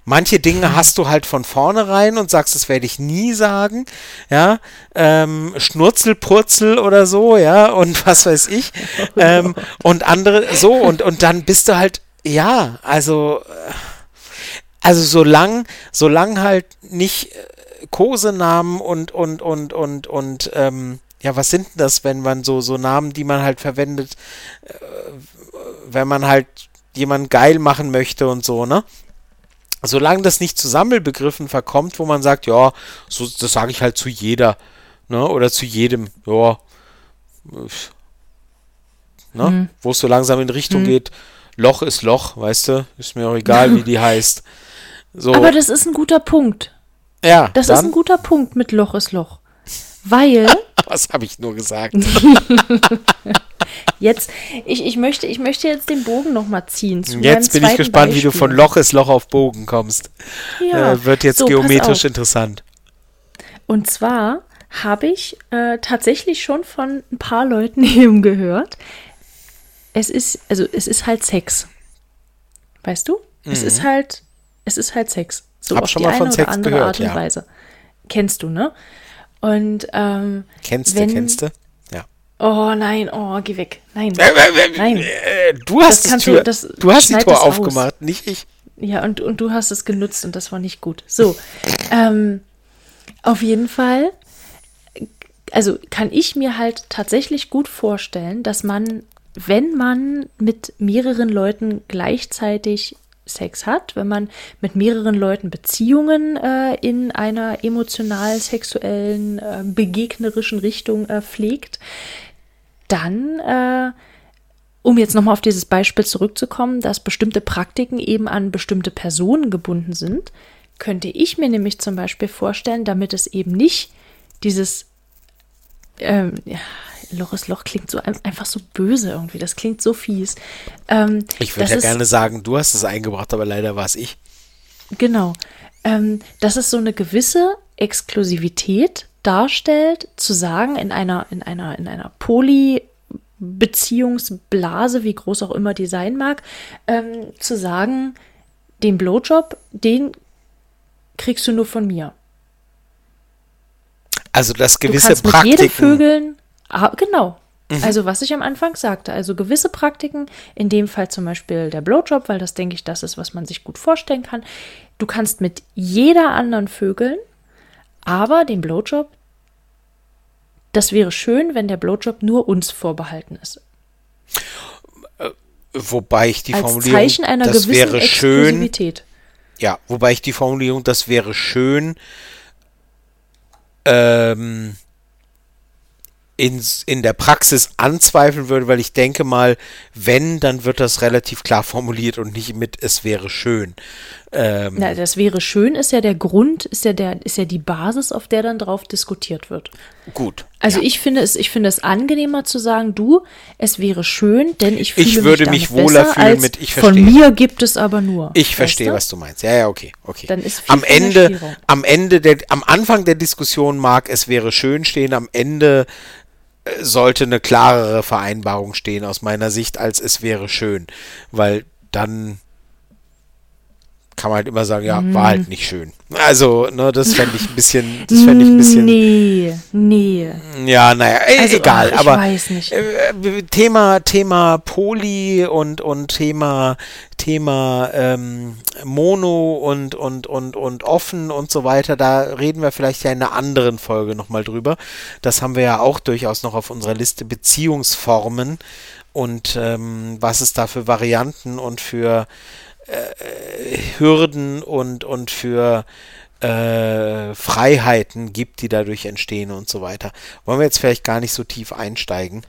Manche Dinge hast du halt von vornherein und sagst, das werde ich nie sagen, ja, ähm, Schnurzelpurzel oder so, ja, und was weiß ich, ähm, und andere, so, und, und dann bist du halt, ja, also, äh, also solang, solang halt nicht äh, Kosenamen und, und, und, und, und, ähm, ja, was sind denn das, wenn man so, so Namen, die man halt verwendet, äh, wenn man halt jemanden geil machen möchte und so, ne? Solange das nicht zu Sammelbegriffen verkommt, wo man sagt, ja, so, das sage ich halt zu jeder, ne, oder zu jedem, ja, ne, mhm. wo es so langsam in Richtung mhm. geht, Loch ist Loch, weißt du, ist mir auch egal, wie die heißt. So. Aber das ist ein guter Punkt. Ja. Das dann? ist ein guter Punkt mit Loch ist Loch. Weil. Was habe ich nur gesagt? jetzt, ich, ich, möchte, ich möchte jetzt den Bogen nochmal ziehen. jetzt bin ich gespannt, Beispiel. wie du von Loch ist Loch auf Bogen kommst. Ja. Äh, wird jetzt so, geometrisch interessant. Und zwar habe ich äh, tatsächlich schon von ein paar Leuten eben gehört. Es ist, also es ist halt Sex. Weißt du? Mhm. Es ist halt, es ist halt Sex. So Hab auf schon die mal eine von Sex andere gehört, Art und ja. Weise. Kennst du, ne? Und ähm, kennst du, kennst du? Ja. Oh nein, oh, geh weg. Nein. Äh, äh, äh nein. Du hast, das Tür, du, das du hast die Tor aufgemacht, aus. nicht ich. Ja, und, und du hast es genutzt und das war nicht gut. So. ähm, auf jeden Fall, also kann ich mir halt tatsächlich gut vorstellen, dass man wenn man mit mehreren Leuten gleichzeitig Sex hat, wenn man mit mehreren Leuten Beziehungen äh, in einer emotional-sexuellen, äh, begegnerischen Richtung äh, pflegt, dann, äh, um jetzt nochmal auf dieses Beispiel zurückzukommen, dass bestimmte Praktiken eben an bestimmte Personen gebunden sind, könnte ich mir nämlich zum Beispiel vorstellen, damit es eben nicht dieses ähm, ja, Loris Loch klingt so einfach so böse irgendwie. Das klingt so fies. Ähm, ich würde ja gerne sagen, du hast es eingebracht, aber leider war es ich. Genau. Ähm, dass es so eine gewisse Exklusivität darstellt, zu sagen, in einer, in einer, in einer Poly- Beziehungsblase, wie groß auch immer die sein mag, ähm, zu sagen, den Blowjob, den kriegst du nur von mir. Also das gewisse du kannst Praktiken. Mit jedem Vögeln, Ah, genau. Mhm. Also was ich am Anfang sagte, also gewisse Praktiken, in dem Fall zum Beispiel der Blowjob, weil das denke ich, das ist, was man sich gut vorstellen kann. Du kannst mit jeder anderen Vögeln, aber den Blowjob, das wäre schön, wenn der Blowjob nur uns vorbehalten ist. Äh, wobei ich die Als Formulierung, Zeichen einer das gewissen wäre schön, ja, wobei ich die Formulierung, das wäre schön, ähm, in, in der Praxis anzweifeln würde, weil ich denke mal, wenn, dann wird das relativ klar formuliert und nicht mit es wäre schön. Ähm, Na, das wäre schön ist ja der Grund, ist ja der, ist ja die Basis, auf der dann drauf diskutiert wird. Gut. Also ja. ich finde es, ich finde es angenehmer zu sagen, du, es wäre schön, denn ich fühle ich würde mich, mich wohler fühlen mit ich verstehe. Von mir gibt es aber nur. Ich verstehe, was du meinst. Ja, ja, okay, okay. Dann ist viel am Ende, am Ende der, am Anfang der Diskussion mag es wäre schön stehen, am Ende sollte eine klarere Vereinbarung stehen aus meiner Sicht, als es wäre schön, weil dann kann man halt immer sagen, ja, war halt mhm. nicht schön. Also, ne, das fände ich ein bisschen, das fände ich ein bisschen. Nee, nee. Ja, naja, also, egal, ach, aber weiß nicht. Äh, Thema, Thema Poli und, und Thema, Thema ähm, Mono und, und, und, und offen und so weiter, da reden wir vielleicht ja in einer anderen Folge nochmal drüber. Das haben wir ja auch durchaus noch auf unserer Liste Beziehungsformen und ähm, was es da für Varianten und für Hürden und, und für äh, Freiheiten gibt, die dadurch entstehen und so weiter. Wollen wir jetzt vielleicht gar nicht so tief einsteigen?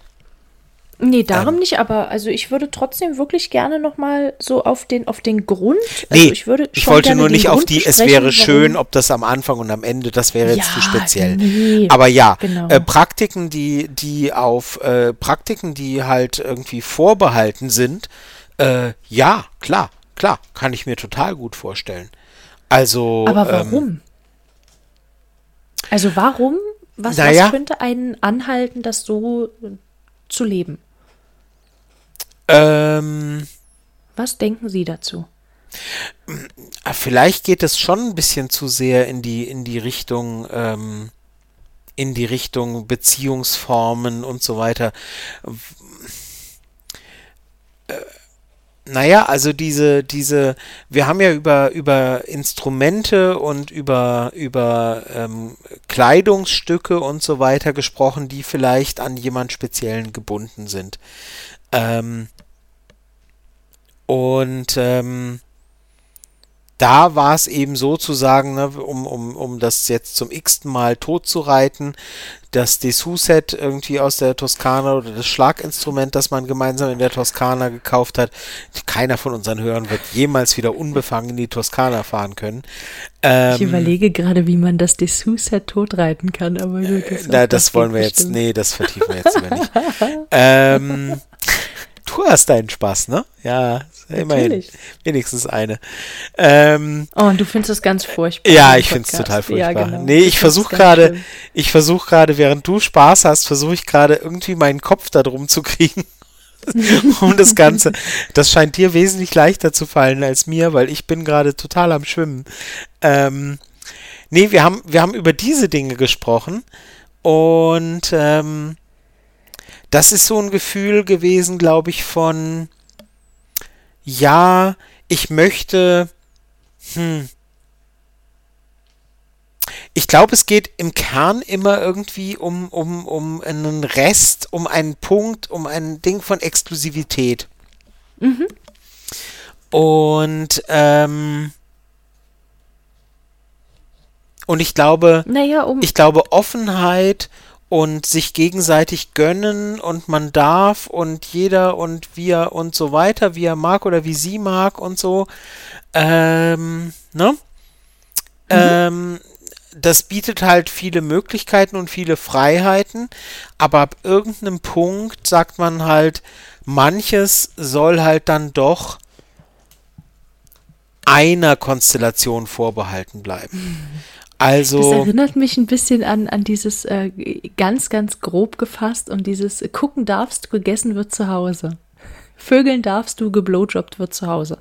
Nee, darum ähm, nicht, aber also ich würde trotzdem wirklich gerne nochmal so auf den, auf den Grund. Also nee, ich, würde ich wollte nur nicht auf die, es wäre schön, ob das am Anfang und am Ende, das wäre jetzt ja, zu speziell. Nee, aber ja, genau. äh, Praktiken, die, die auf äh, Praktiken, die halt irgendwie vorbehalten sind, äh, ja, klar, Klar, kann ich mir total gut vorstellen. Also. Aber ähm, warum? Ähm, also warum? Was, naja, was könnte einen anhalten, das so zu leben? Ähm, was denken Sie dazu? Ah, vielleicht geht es schon ein bisschen zu sehr in die, in die Richtung, ähm, in die Richtung Beziehungsformen und so weiter. Äh, naja, also diese, diese, wir haben ja über, über Instrumente und über, über ähm, Kleidungsstücke und so weiter gesprochen, die vielleicht an jemand Speziellen gebunden sind. Ähm, und ähm, da war es eben sozusagen, ne, um, um, um das jetzt zum x-ten Mal tot zu reiten, das Dessous-Set irgendwie aus der Toskana oder das Schlaginstrument, das man gemeinsam in der Toskana gekauft hat. Keiner von unseren Hörern wird jemals wieder unbefangen in die Toskana fahren können. Ähm, ich überlege gerade, wie man das Dessous-Set totreiten kann, aber gut. Das, äh, na, das, das wollen wir bestimmt. jetzt, nee, das vertiefen wir jetzt lieber nicht. ähm, du hast deinen Spaß, ne? Ja, immerhin. Wenigstens eine. Ähm, oh, und du findest es ganz furchtbar. Ja, ich finde es total furchtbar. Ja, genau. Nee, ich versuche gerade, ich versuche gerade, während du Spaß hast, versuche ich gerade irgendwie meinen Kopf da drum zu kriegen. um das Ganze. Das scheint dir wesentlich leichter zu fallen als mir, weil ich bin gerade total am Schwimmen. Ähm, nee, wir haben, wir haben über diese Dinge gesprochen und ähm, das ist so ein Gefühl gewesen, glaube ich, von ja, ich möchte, hm, ich glaube, es geht im Kern immer irgendwie um, um, um einen Rest, um einen Punkt, um ein Ding von Exklusivität. Mhm. Und ähm, und ich glaube, naja, um ich glaube Offenheit und sich gegenseitig gönnen und man darf und jeder und wie er und so weiter, wie er mag oder wie sie mag und so. Ähm, ne? Mhm. Ähm, das bietet halt viele Möglichkeiten und viele Freiheiten, aber ab irgendeinem Punkt sagt man halt, manches soll halt dann doch einer Konstellation vorbehalten bleiben. Also. Das erinnert mich ein bisschen an, an dieses äh, ganz, ganz grob gefasst und dieses Gucken darfst, gegessen wird zu Hause. Vögeln darfst du, geblowjobbt wird zu Hause.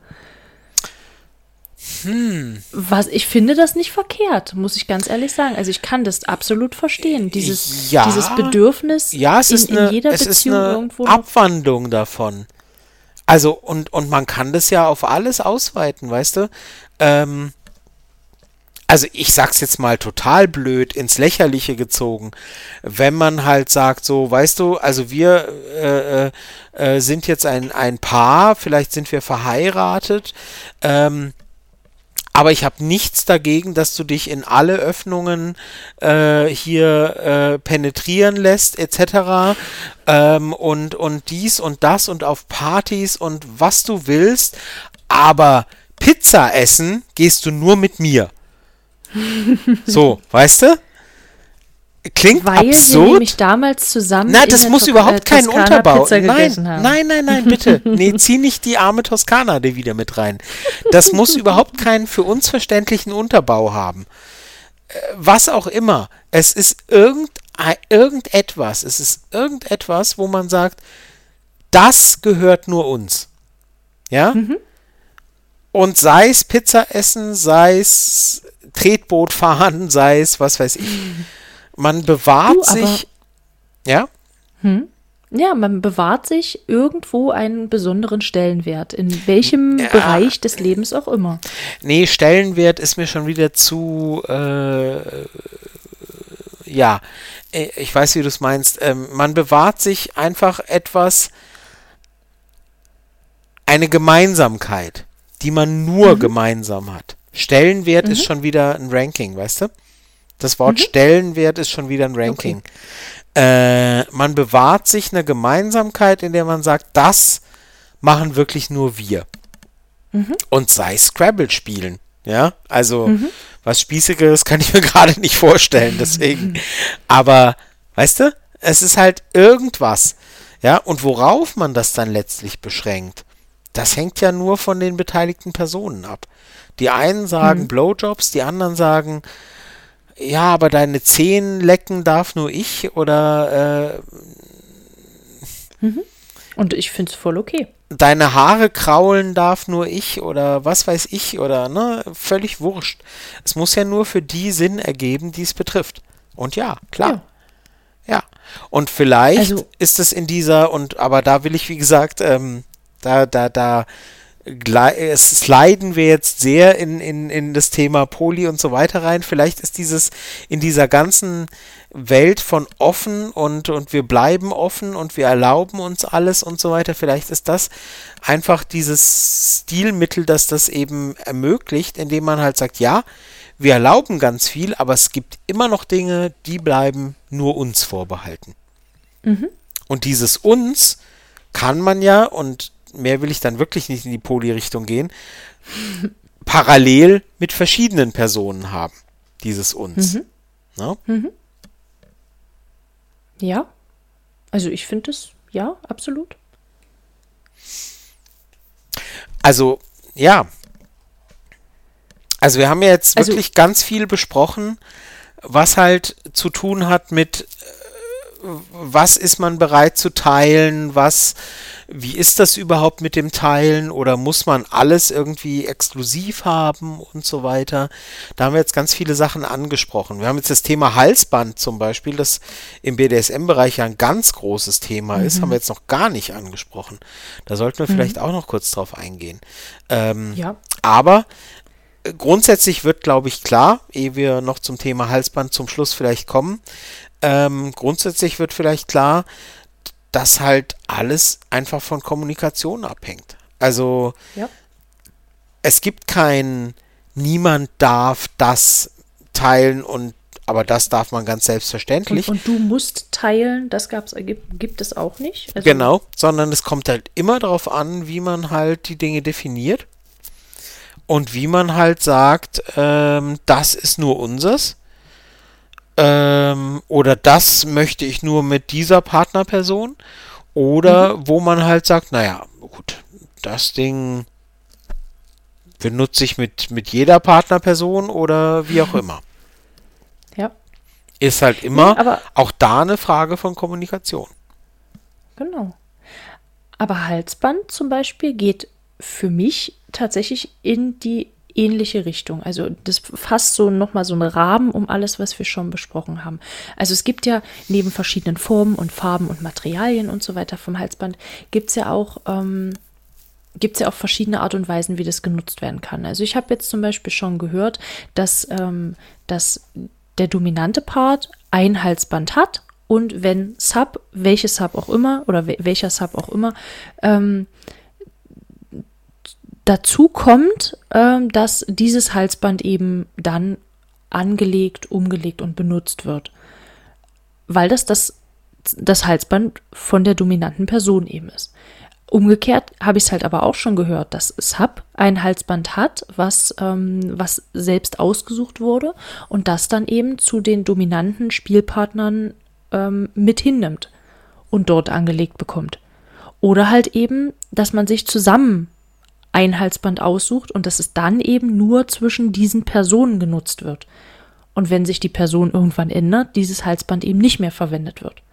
Hm. Was, ich finde das nicht verkehrt, muss ich ganz ehrlich sagen. Also ich kann das absolut verstehen. Dieses, ja, dieses Bedürfnis ja, es in, ist eine, in jeder es Beziehung ist eine irgendwo. Abwandlung davon. Also, und, und man kann das ja auf alles ausweiten, weißt du? Ähm, also ich sag's jetzt mal total blöd, ins Lächerliche gezogen, wenn man halt sagt, so, weißt du, also wir äh, äh, äh sind jetzt ein, ein Paar, vielleicht sind wir verheiratet, ähm, aber ich habe nichts dagegen, dass du dich in alle Öffnungen äh, hier äh, penetrieren lässt, etc. Ähm, und, und dies und das und auf Partys und was du willst. Aber Pizza essen gehst du nur mit mir. so, weißt du? Klingt Weil absurd. wir nämlich damals zusammen. Nein, das muss überhaupt äh, keinen Unterbau. Nein, nein, nein, nein, bitte. Nee, zieh nicht die arme Toskana wieder mit rein. Das muss überhaupt keinen für uns verständlichen Unterbau haben. Äh, was auch immer. Es ist irgend, irgendetwas. Es ist irgendetwas, wo man sagt, das gehört nur uns. Ja? Mhm. Und sei es Pizza essen, sei es Tretboot fahren, sei es was weiß ich. Man bewahrt du, sich. Ja? Hm? Ja, man bewahrt sich irgendwo einen besonderen Stellenwert, in welchem ja, Bereich des Lebens auch immer. Nee, Stellenwert ist mir schon wieder zu, äh, ja, äh, ich weiß, wie du es meinst. Ähm, man bewahrt sich einfach etwas, eine Gemeinsamkeit, die man nur mhm. gemeinsam hat. Stellenwert mhm. ist schon wieder ein Ranking, weißt du? Das Wort mhm. Stellenwert ist schon wieder ein Ranking. Okay. Äh, man bewahrt sich eine Gemeinsamkeit, in der man sagt, das machen wirklich nur wir. Mhm. Und sei Scrabble spielen. Ja, also mhm. was Spießiges kann ich mir gerade nicht vorstellen, deswegen. Aber, weißt du, es ist halt irgendwas. Ja, und worauf man das dann letztlich beschränkt, das hängt ja nur von den beteiligten Personen ab. Die einen sagen mhm. Blowjobs, die anderen sagen, ja, aber deine Zehen lecken darf nur ich oder äh, mhm. Und ich finde es voll okay. Deine Haare kraulen darf nur ich oder was weiß ich oder ne, völlig wurscht. Es muss ja nur für die Sinn ergeben, die es betrifft. Und ja, klar. Ja. ja. Und vielleicht also, ist es in dieser, und aber da will ich, wie gesagt, ähm, da, da, da sliden wir jetzt sehr in, in, in das Thema Poli und so weiter rein. Vielleicht ist dieses in dieser ganzen Welt von offen und, und wir bleiben offen und wir erlauben uns alles und so weiter. Vielleicht ist das einfach dieses Stilmittel, das das eben ermöglicht, indem man halt sagt, ja, wir erlauben ganz viel, aber es gibt immer noch Dinge, die bleiben nur uns vorbehalten. Mhm. Und dieses uns kann man ja, und mehr will ich dann wirklich nicht in die Poli-Richtung gehen, parallel mit verschiedenen Personen haben, dieses uns. Mhm. Ne? Mhm. Ja, also ich finde es, ja, absolut. Also, ja. Also wir haben ja jetzt also, wirklich ganz viel besprochen, was halt zu tun hat mit, äh, was ist man bereit zu teilen, was wie ist das überhaupt mit dem Teilen oder muss man alles irgendwie exklusiv haben und so weiter. Da haben wir jetzt ganz viele Sachen angesprochen. Wir haben jetzt das Thema Halsband zum Beispiel, das im BDSM-Bereich ja ein ganz großes Thema mhm. ist, haben wir jetzt noch gar nicht angesprochen. Da sollten wir mhm. vielleicht auch noch kurz drauf eingehen. Ähm, ja. Aber grundsätzlich wird, glaube ich, klar, ehe wir noch zum Thema Halsband zum Schluss vielleicht kommen, ähm, grundsätzlich wird vielleicht klar, dass halt alles einfach von Kommunikation abhängt. Also ja. es gibt kein, niemand darf das teilen und aber das darf man ganz selbstverständlich. Und, und du musst teilen, das gab's, gibt, gibt es auch nicht. Also genau, sondern es kommt halt immer darauf an, wie man halt die Dinge definiert und wie man halt sagt, ähm, das ist nur unseres ähm, oder das möchte ich nur mit dieser Partnerperson oder mhm. wo man halt sagt, naja, gut, das Ding benutze ich mit, mit jeder Partnerperson oder wie auch immer. Ja. Ist halt immer nee, auch da eine Frage von Kommunikation. Genau. Aber Halsband zum Beispiel geht für mich tatsächlich in die ähnliche Richtung. Also das fasst so nochmal so einen Rahmen um alles, was wir schon besprochen haben. Also es gibt ja neben verschiedenen Formen und Farben und Materialien und so weiter vom Halsband, gibt es ja auch ähm, gibt es ja auch verschiedene Art und Weisen, wie das genutzt werden kann. Also ich habe jetzt zum Beispiel schon gehört, dass, ähm, dass der dominante Part ein Halsband hat und wenn Sub, welches Sub auch immer oder welcher Sub auch immer, ähm, dazu kommt, ähm, dass dieses Halsband eben dann angelegt, umgelegt und benutzt wird. Weil das das, das Halsband von der dominanten Person eben ist. Umgekehrt habe ich es halt aber auch schon gehört, dass Sub ein Halsband hat, was, ähm, was selbst ausgesucht wurde und das dann eben zu den dominanten Spielpartnern ähm, mit hinnimmt und dort angelegt bekommt. Oder halt eben, dass man sich zusammen ein Halsband aussucht und dass es dann eben nur zwischen diesen Personen genutzt wird. Und wenn sich die Person irgendwann ändert, dieses Halsband eben nicht mehr verwendet wird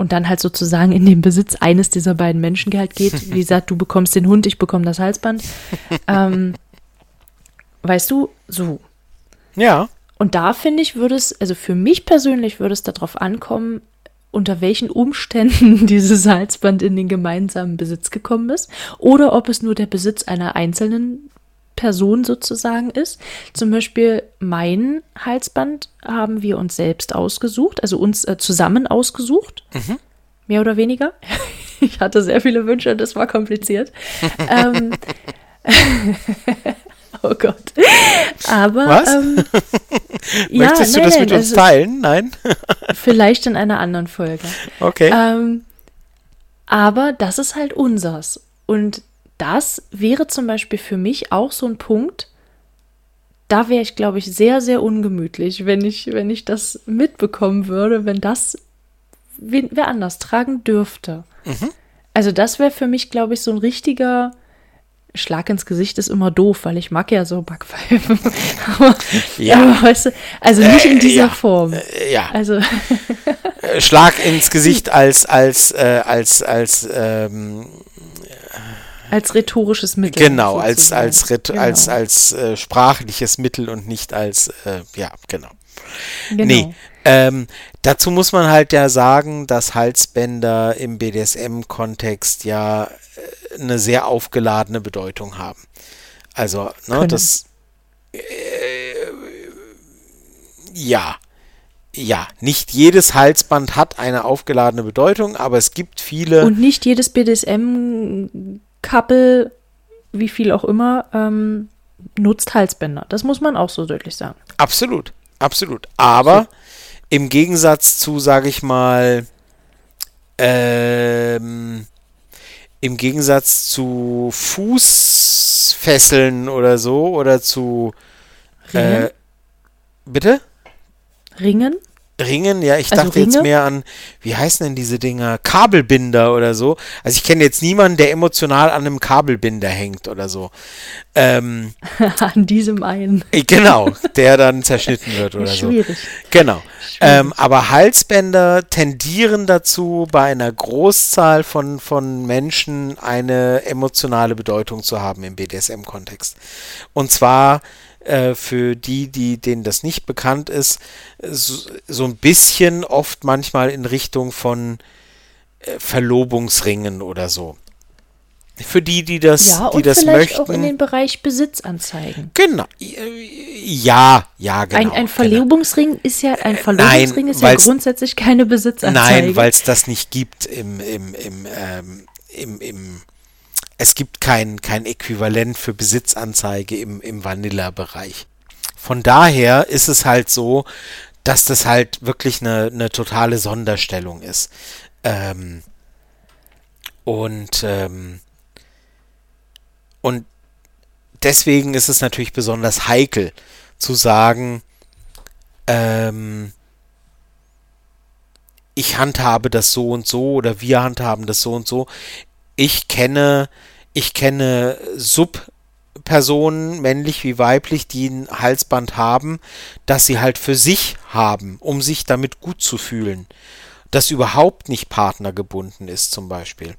und dann halt sozusagen in den Besitz eines dieser beiden Menschen halt geht. Wie gesagt, du bekommst den Hund, ich bekomme das Halsband. ähm, weißt du, so. Ja. Und da finde ich, würde es, also für mich persönlich würde es darauf ankommen, unter welchen Umständen dieses Halsband in den gemeinsamen Besitz gekommen ist oder ob es nur der Besitz einer einzelnen Person sozusagen ist. Zum Beispiel mein Halsband haben wir uns selbst ausgesucht, also uns äh, zusammen ausgesucht. Mhm. Mehr oder weniger. Ich hatte sehr viele Wünsche, das war kompliziert. ähm, oh Gott. Aber. Was? Ähm, Möchtest ja, du das nein, mit uns also, teilen? Nein? vielleicht in einer anderen Folge. Okay. Ähm, aber das ist halt unsers. Und das wäre zum Beispiel für mich auch so ein Punkt, da wäre ich, glaube ich, sehr, sehr ungemütlich, wenn ich, wenn ich das mitbekommen würde, wenn das wer anders tragen dürfte. Mhm. Also das wäre für mich, glaube ich, so ein richtiger Schlag ins Gesicht ist immer doof, weil ich mag ja so Backpfeifen. aber, ja. Aber, weißt du, also nicht in dieser äh, ja. Form. Äh, ja. Also äh, Schlag ins Gesicht als als äh, als als ähm, als rhetorisches Mittel. Genau, als, als, genau. als, als äh, sprachliches Mittel und nicht als, äh, ja, genau. genau. Nee, ähm, dazu muss man halt ja sagen, dass Halsbänder im BDSM-Kontext ja äh, eine sehr aufgeladene Bedeutung haben. Also, ne, das. Äh, ja. Ja, nicht jedes Halsband hat eine aufgeladene Bedeutung, aber es gibt viele. Und nicht jedes BDSM Couple, wie viel auch immer, ähm, nutzt Halsbänder. Das muss man auch so deutlich sagen. Absolut, absolut. Aber so. im Gegensatz zu, sage ich mal, ähm, im Gegensatz zu Fußfesseln oder so oder zu Ringen? Äh, bitte? Ringen? Ringen, ja, ich also dachte Ringe? jetzt mehr an, wie heißen denn diese Dinger? Kabelbinder oder so. Also ich kenne jetzt niemanden, der emotional an einem Kabelbinder hängt oder so. Ähm, an diesem einen. Äh, genau, der dann zerschnitten wird oder Schwierig. so. Genau. Schwierig. Ähm, aber Halsbänder tendieren dazu, bei einer Großzahl von, von Menschen eine emotionale Bedeutung zu haben im BDSM-Kontext. Und zwar äh, für die, die denen das nicht bekannt ist, so, so ein bisschen oft manchmal in Richtung von äh, Verlobungsringen oder so. für die, die das, ja, die das vielleicht möchten. auch in den Bereich Besitzanzeigen. genau. Ja, ja, genau. ein, ein genau. Verlobungsring ist ja ein Verlobungsring ist ja grundsätzlich keine Besitzanzeige. Nein, weil es das nicht gibt im, im, im, ähm, im, im es gibt kein, kein Äquivalent für Besitzanzeige im, im Vanilla-Bereich. Von daher ist es halt so, dass das halt wirklich eine, eine totale Sonderstellung ist. Ähm, und, ähm, und deswegen ist es natürlich besonders heikel zu sagen, ähm, ich handhabe das so und so oder wir handhaben das so und so. Ich kenne, ich kenne Subpersonen, männlich wie weiblich, die ein Halsband haben, das sie halt für sich haben, um sich damit gut zu fühlen. Das überhaupt nicht partnergebunden ist, zum Beispiel.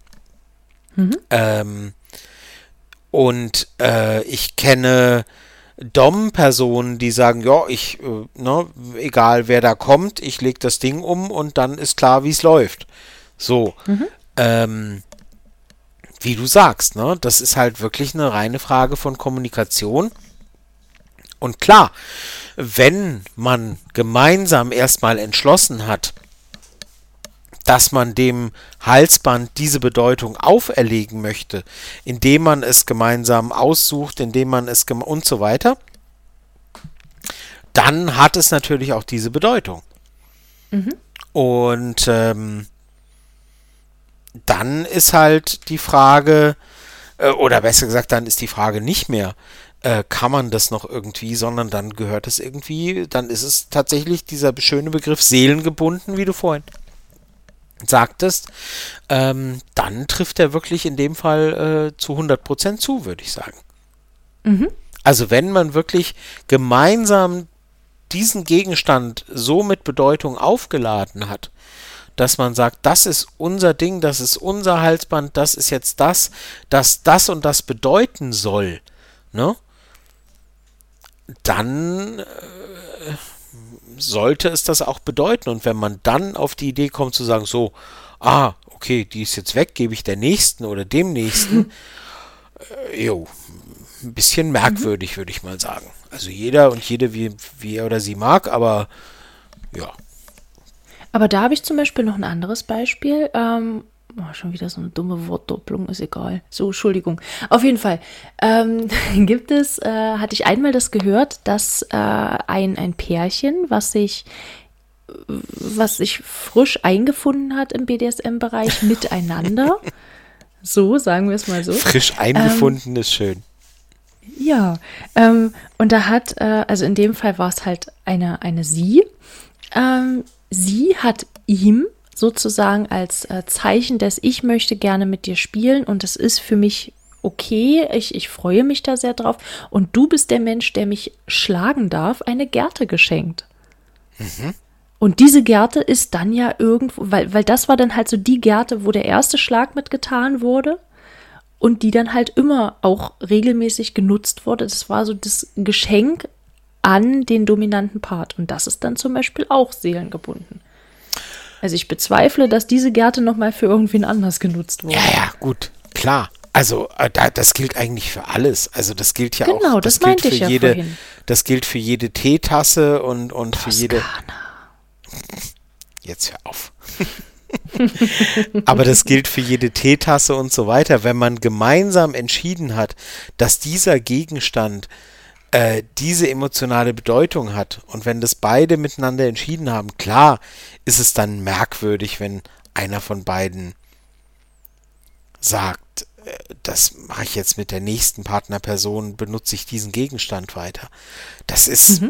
Ähm, und äh, ich kenne Dom-Personen, die sagen, ja, ich, äh, ne, egal wer da kommt, ich leg das Ding um und dann ist klar, wie es läuft. So. Ähm, wie du sagst, ne, das ist halt wirklich eine reine Frage von Kommunikation. Und klar, wenn man gemeinsam erstmal entschlossen hat, dass man dem Halsband diese Bedeutung auferlegen möchte, indem man es gemeinsam aussucht, indem man es und so weiter, dann hat es natürlich auch diese Bedeutung. Und ähm, dann ist halt die Frage, äh, oder besser gesagt, dann ist die Frage nicht mehr, äh, kann man das noch irgendwie, sondern dann gehört es irgendwie, dann ist es tatsächlich dieser schöne Begriff seelengebunden, wie du vorhin sagtest, ähm, dann trifft er wirklich in dem Fall äh, zu 100% zu, würde ich sagen. Also wenn man wirklich gemeinsam diesen Gegenstand so mit Bedeutung aufgeladen hat, dass man sagt, das ist unser Ding, das ist unser Halsband, das ist jetzt das, das das und das bedeuten soll, ne? Dann äh, sollte es das auch bedeuten. Und wenn man dann auf die Idee kommt zu sagen, so, ah, okay, die ist jetzt weg, gebe ich der nächsten oder dem nächsten, äh, jo, ein bisschen merkwürdig, würde ich mal sagen. Also jeder und jede, wie, wie er oder sie mag, aber ja. Aber da habe ich zum Beispiel noch ein anderes Beispiel. Ähm, oh, schon wieder so eine dumme Wortdopplung, ist egal. So, Entschuldigung. Auf jeden Fall ähm, gibt es, äh, hatte ich einmal das gehört, dass äh, ein, ein Pärchen, was sich was sich frisch eingefunden hat im BDSM-Bereich miteinander. so, sagen wir es mal so. Frisch eingefunden ist schön. Ja, ähm, und da hat, äh, also in dem Fall war es halt eine, eine Sie. Ähm, sie hat ihm sozusagen als äh, Zeichen des Ich möchte gerne mit dir spielen und es ist für mich okay, ich, ich freue mich da sehr drauf und du bist der Mensch, der mich schlagen darf, eine Gerte geschenkt. Und diese Gerte ist dann ja irgendwo, weil, weil das war dann halt so die Gerte, wo der erste Schlag mitgetan wurde und die dann halt immer auch regelmäßig genutzt wurde. Das war so das Geschenk an den dominanten Part. Und das ist dann zum Beispiel auch seelengebunden. Also ich bezweifle, dass diese Gerte nochmal für irgendwen anders genutzt wurde. Ja, ja, gut, klar. Also äh, da, das gilt eigentlich für alles. Also das gilt ja auch. Genau, das gilt meinte für ich ja jede, vorhin. Das gilt für jede Teetasse und, und für jede. Jetzt hör auf. Aber das gilt für jede Teetasse und so weiter. Wenn man gemeinsam entschieden hat, dass dieser Gegenstand äh, diese emotionale Bedeutung hat und wenn das beide miteinander entschieden haben, klar ist es dann merkwürdig, wenn einer von beiden sagt, äh, das mache ich jetzt mit der nächsten Partnerperson, benutze ich diesen Gegenstand weiter. Das ist.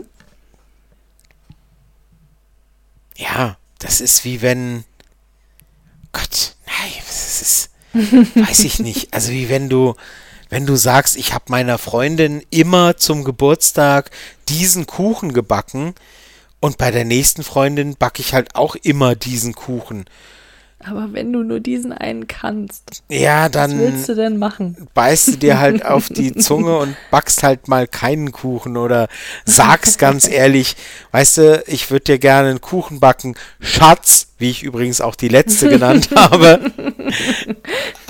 Ja, das ist wie wenn. Gott, nein, das ist. weiß ich nicht. Also wie wenn du. Wenn du sagst, ich habe meiner Freundin immer zum Geburtstag diesen Kuchen gebacken und bei der nächsten Freundin backe ich halt auch immer diesen Kuchen. Aber wenn du nur diesen einen kannst, Ja, dann was willst du denn machen? beißt du dir halt auf die Zunge und backst halt mal keinen Kuchen oder sagst ganz ehrlich, weißt du, ich würde dir gerne einen Kuchen backen, Schatz, wie ich übrigens auch die letzte genannt habe.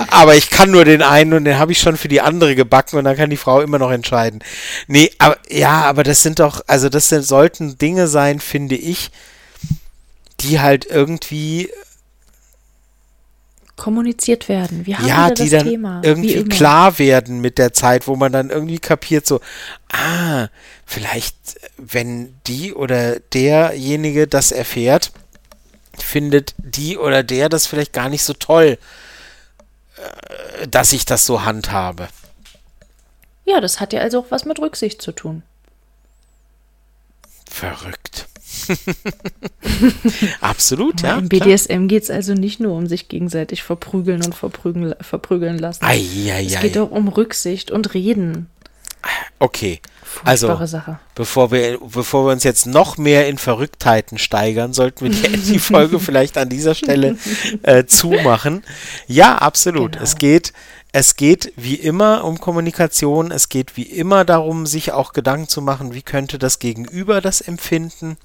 Aber ich kann nur den einen und den habe ich schon für die andere gebacken und dann kann die Frau immer noch entscheiden. Nee, aber ja, aber das sind doch, also das sind, sollten Dinge sein, finde ich, die halt irgendwie Kommuniziert werden. Wir haben ja, die das dann Thema. wie irgendwie klar werden mit der Zeit, wo man dann irgendwie kapiert, so, ah, vielleicht, wenn die oder derjenige das erfährt, findet die oder der das vielleicht gar nicht so toll, äh, dass ich das so handhabe. Ja, das hat ja also auch was mit Rücksicht zu tun. Verrückt. Absolut, ja. Im. BDSM geht es also nicht nur um sich gegenseitig verprügeln und verprügeln, verprügeln lassen. Ei, ei, es ei. geht auch um Rücksicht und Reden. Okay. Furchtbare Also, Sache. bevor wir, bevor wir uns jetzt noch mehr in Verrücktheiten steigern, sollten wir die, die Folge vielleicht an dieser Stelle äh, zumachen. Ja, absolut. Genau. Es geht, es geht wie immer um Kommunikation. Es geht wie immer darum, sich auch Gedanken zu machen, wie könnte das Gegenüber das empfinden.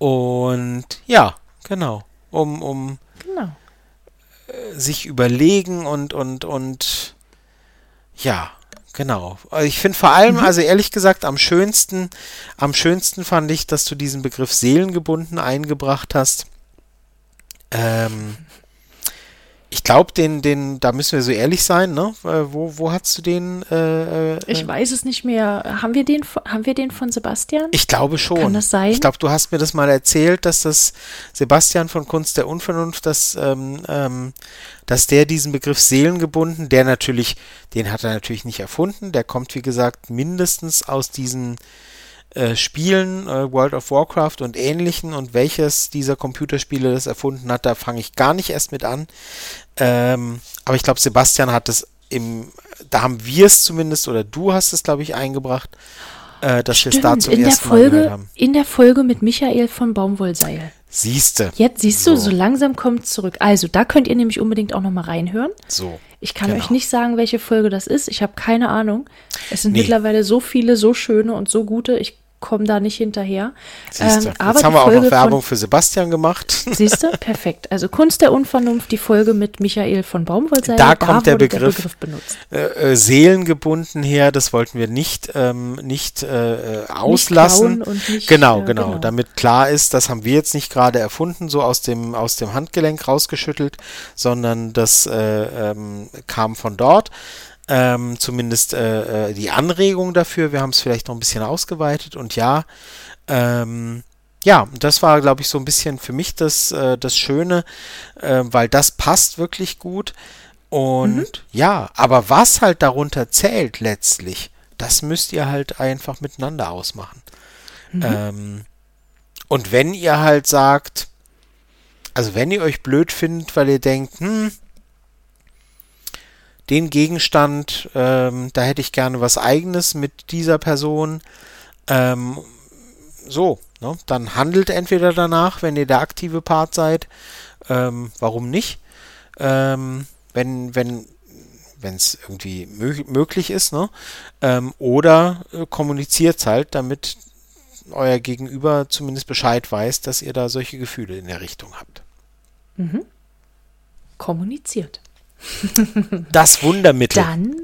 Und ja, genau. Um, um Genau. sich überlegen und, und, und ja, genau. Also Ich finde vor allem, also ehrlich gesagt, am schönsten, am schönsten fand ich, dass du diesen Begriff seelengebunden eingebracht hast. Ähm, ich glaube, den, den, da müssen wir so ehrlich sein, ne? Äh, Wo, wo hast du den? Äh, äh, Ich weiß es nicht mehr. Haben wir den, von- haben wir den von Sebastian? Ich glaube schon. Kann das sein? Ich glaube, du hast mir das mal erzählt, dass das Sebastian von Kunst der Unvernunft, dass, ähm, ähm, dass der diesen Begriff seelengebunden, der natürlich, den hat er natürlich nicht erfunden, der kommt, wie gesagt, mindestens aus diesen äh, Spielen, äh, World of Warcraft und ähnlichen und welches dieser Computerspiele das erfunden hat, da fange ich gar nicht erst mit an. Ähm, aber ich glaube, Sebastian hat es im, da haben wir es zumindest, oder du hast es, glaube ich, eingebracht, äh, dass wir es da zum in der Mal Folge, haben. in der Folge mit Michael von Baumwollseil. Siehste. Jetzt siehst du, So. so langsam kommt es zurück. Also, da könnt ihr nämlich unbedingt auch nochmal reinhören. So. Ich kann Genau. euch nicht sagen, welche Folge das ist. Ich habe keine Ahnung. Es sind Nee. mittlerweile so viele, so schöne und so gute. Ich komme da nicht hinterher. Siehste. Ähm, aber Jetzt haben wir auch Folge noch Werbung Von, für Sebastian gemacht. siehst du? Perfekt. Also Kunst der Unvernunft, die Folge mit Michael von Baumwollseil. Da kommt der wurde Begriff. benutzt. äh, äh, seelengebunden her, das wollten wir nicht, ähm, nicht äh, äh, auslassen. und nicht, genau, äh, genau, genau. Damit klar ist, das haben wir jetzt nicht gerade erfunden, so aus dem, aus dem Handgelenk rausgeschüttelt, sondern das äh, ähm, kam von dort. Ähm, zumindest äh, äh, die Anregung dafür. Wir haben es vielleicht noch ein bisschen ausgeweitet und ja, ähm, ja, das war, glaube ich, so ein bisschen für mich das, äh, das Schöne, äh, weil das passt wirklich gut. Und Mhm. ja, aber was halt darunter zählt letztlich, das müsst ihr halt einfach miteinander ausmachen. Mhm. Ähm, und wenn ihr halt sagt, also wenn ihr euch blöd findet, weil ihr denkt, hm, den Gegenstand, ähm, da hätte ich gerne was eigenes mit dieser Person, ähm, so, ne, dann handelt entweder danach, wenn ihr der aktive Part seid, ähm, warum nicht? Ähm, wenn, wenn, wenn es irgendwie mö möglich ist, ne? Ähm, oder äh, kommuniziert halt, damit euer Gegenüber zumindest Bescheid weiß, dass ihr da solche Gefühle in der Richtung habt. Kommuniziert. Das Wundermittel. Dann,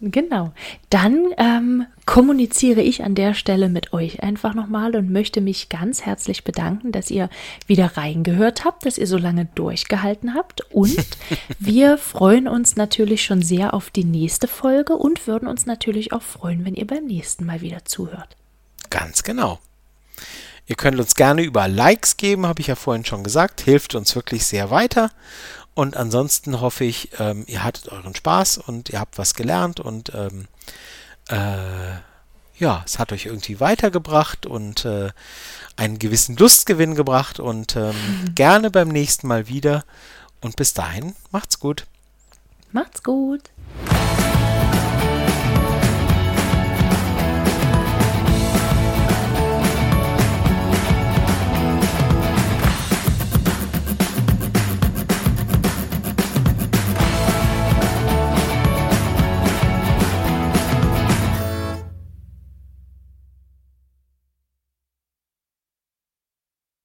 genau, dann ähm, kommuniziere ich an der Stelle mit euch einfach nochmal und möchte mich ganz herzlich bedanken, dass ihr wieder reingehört habt, dass ihr so lange durchgehalten habt und wir freuen uns natürlich schon sehr auf die nächste Folge und würden uns natürlich auch freuen, wenn ihr beim nächsten Mal wieder zuhört. Ganz genau. Ihr könnt uns gerne über Likes geben, habe ich ja vorhin schon gesagt. Hilft uns wirklich sehr weiter. Und ansonsten hoffe ich, ähm, ihr hattet euren Spaß und ihr habt was gelernt und ähm, äh, ja, es hat euch irgendwie weitergebracht und äh, einen gewissen Lustgewinn gebracht und ähm, gerne beim nächsten Mal wieder. Und bis dahin, macht's gut. Macht's gut!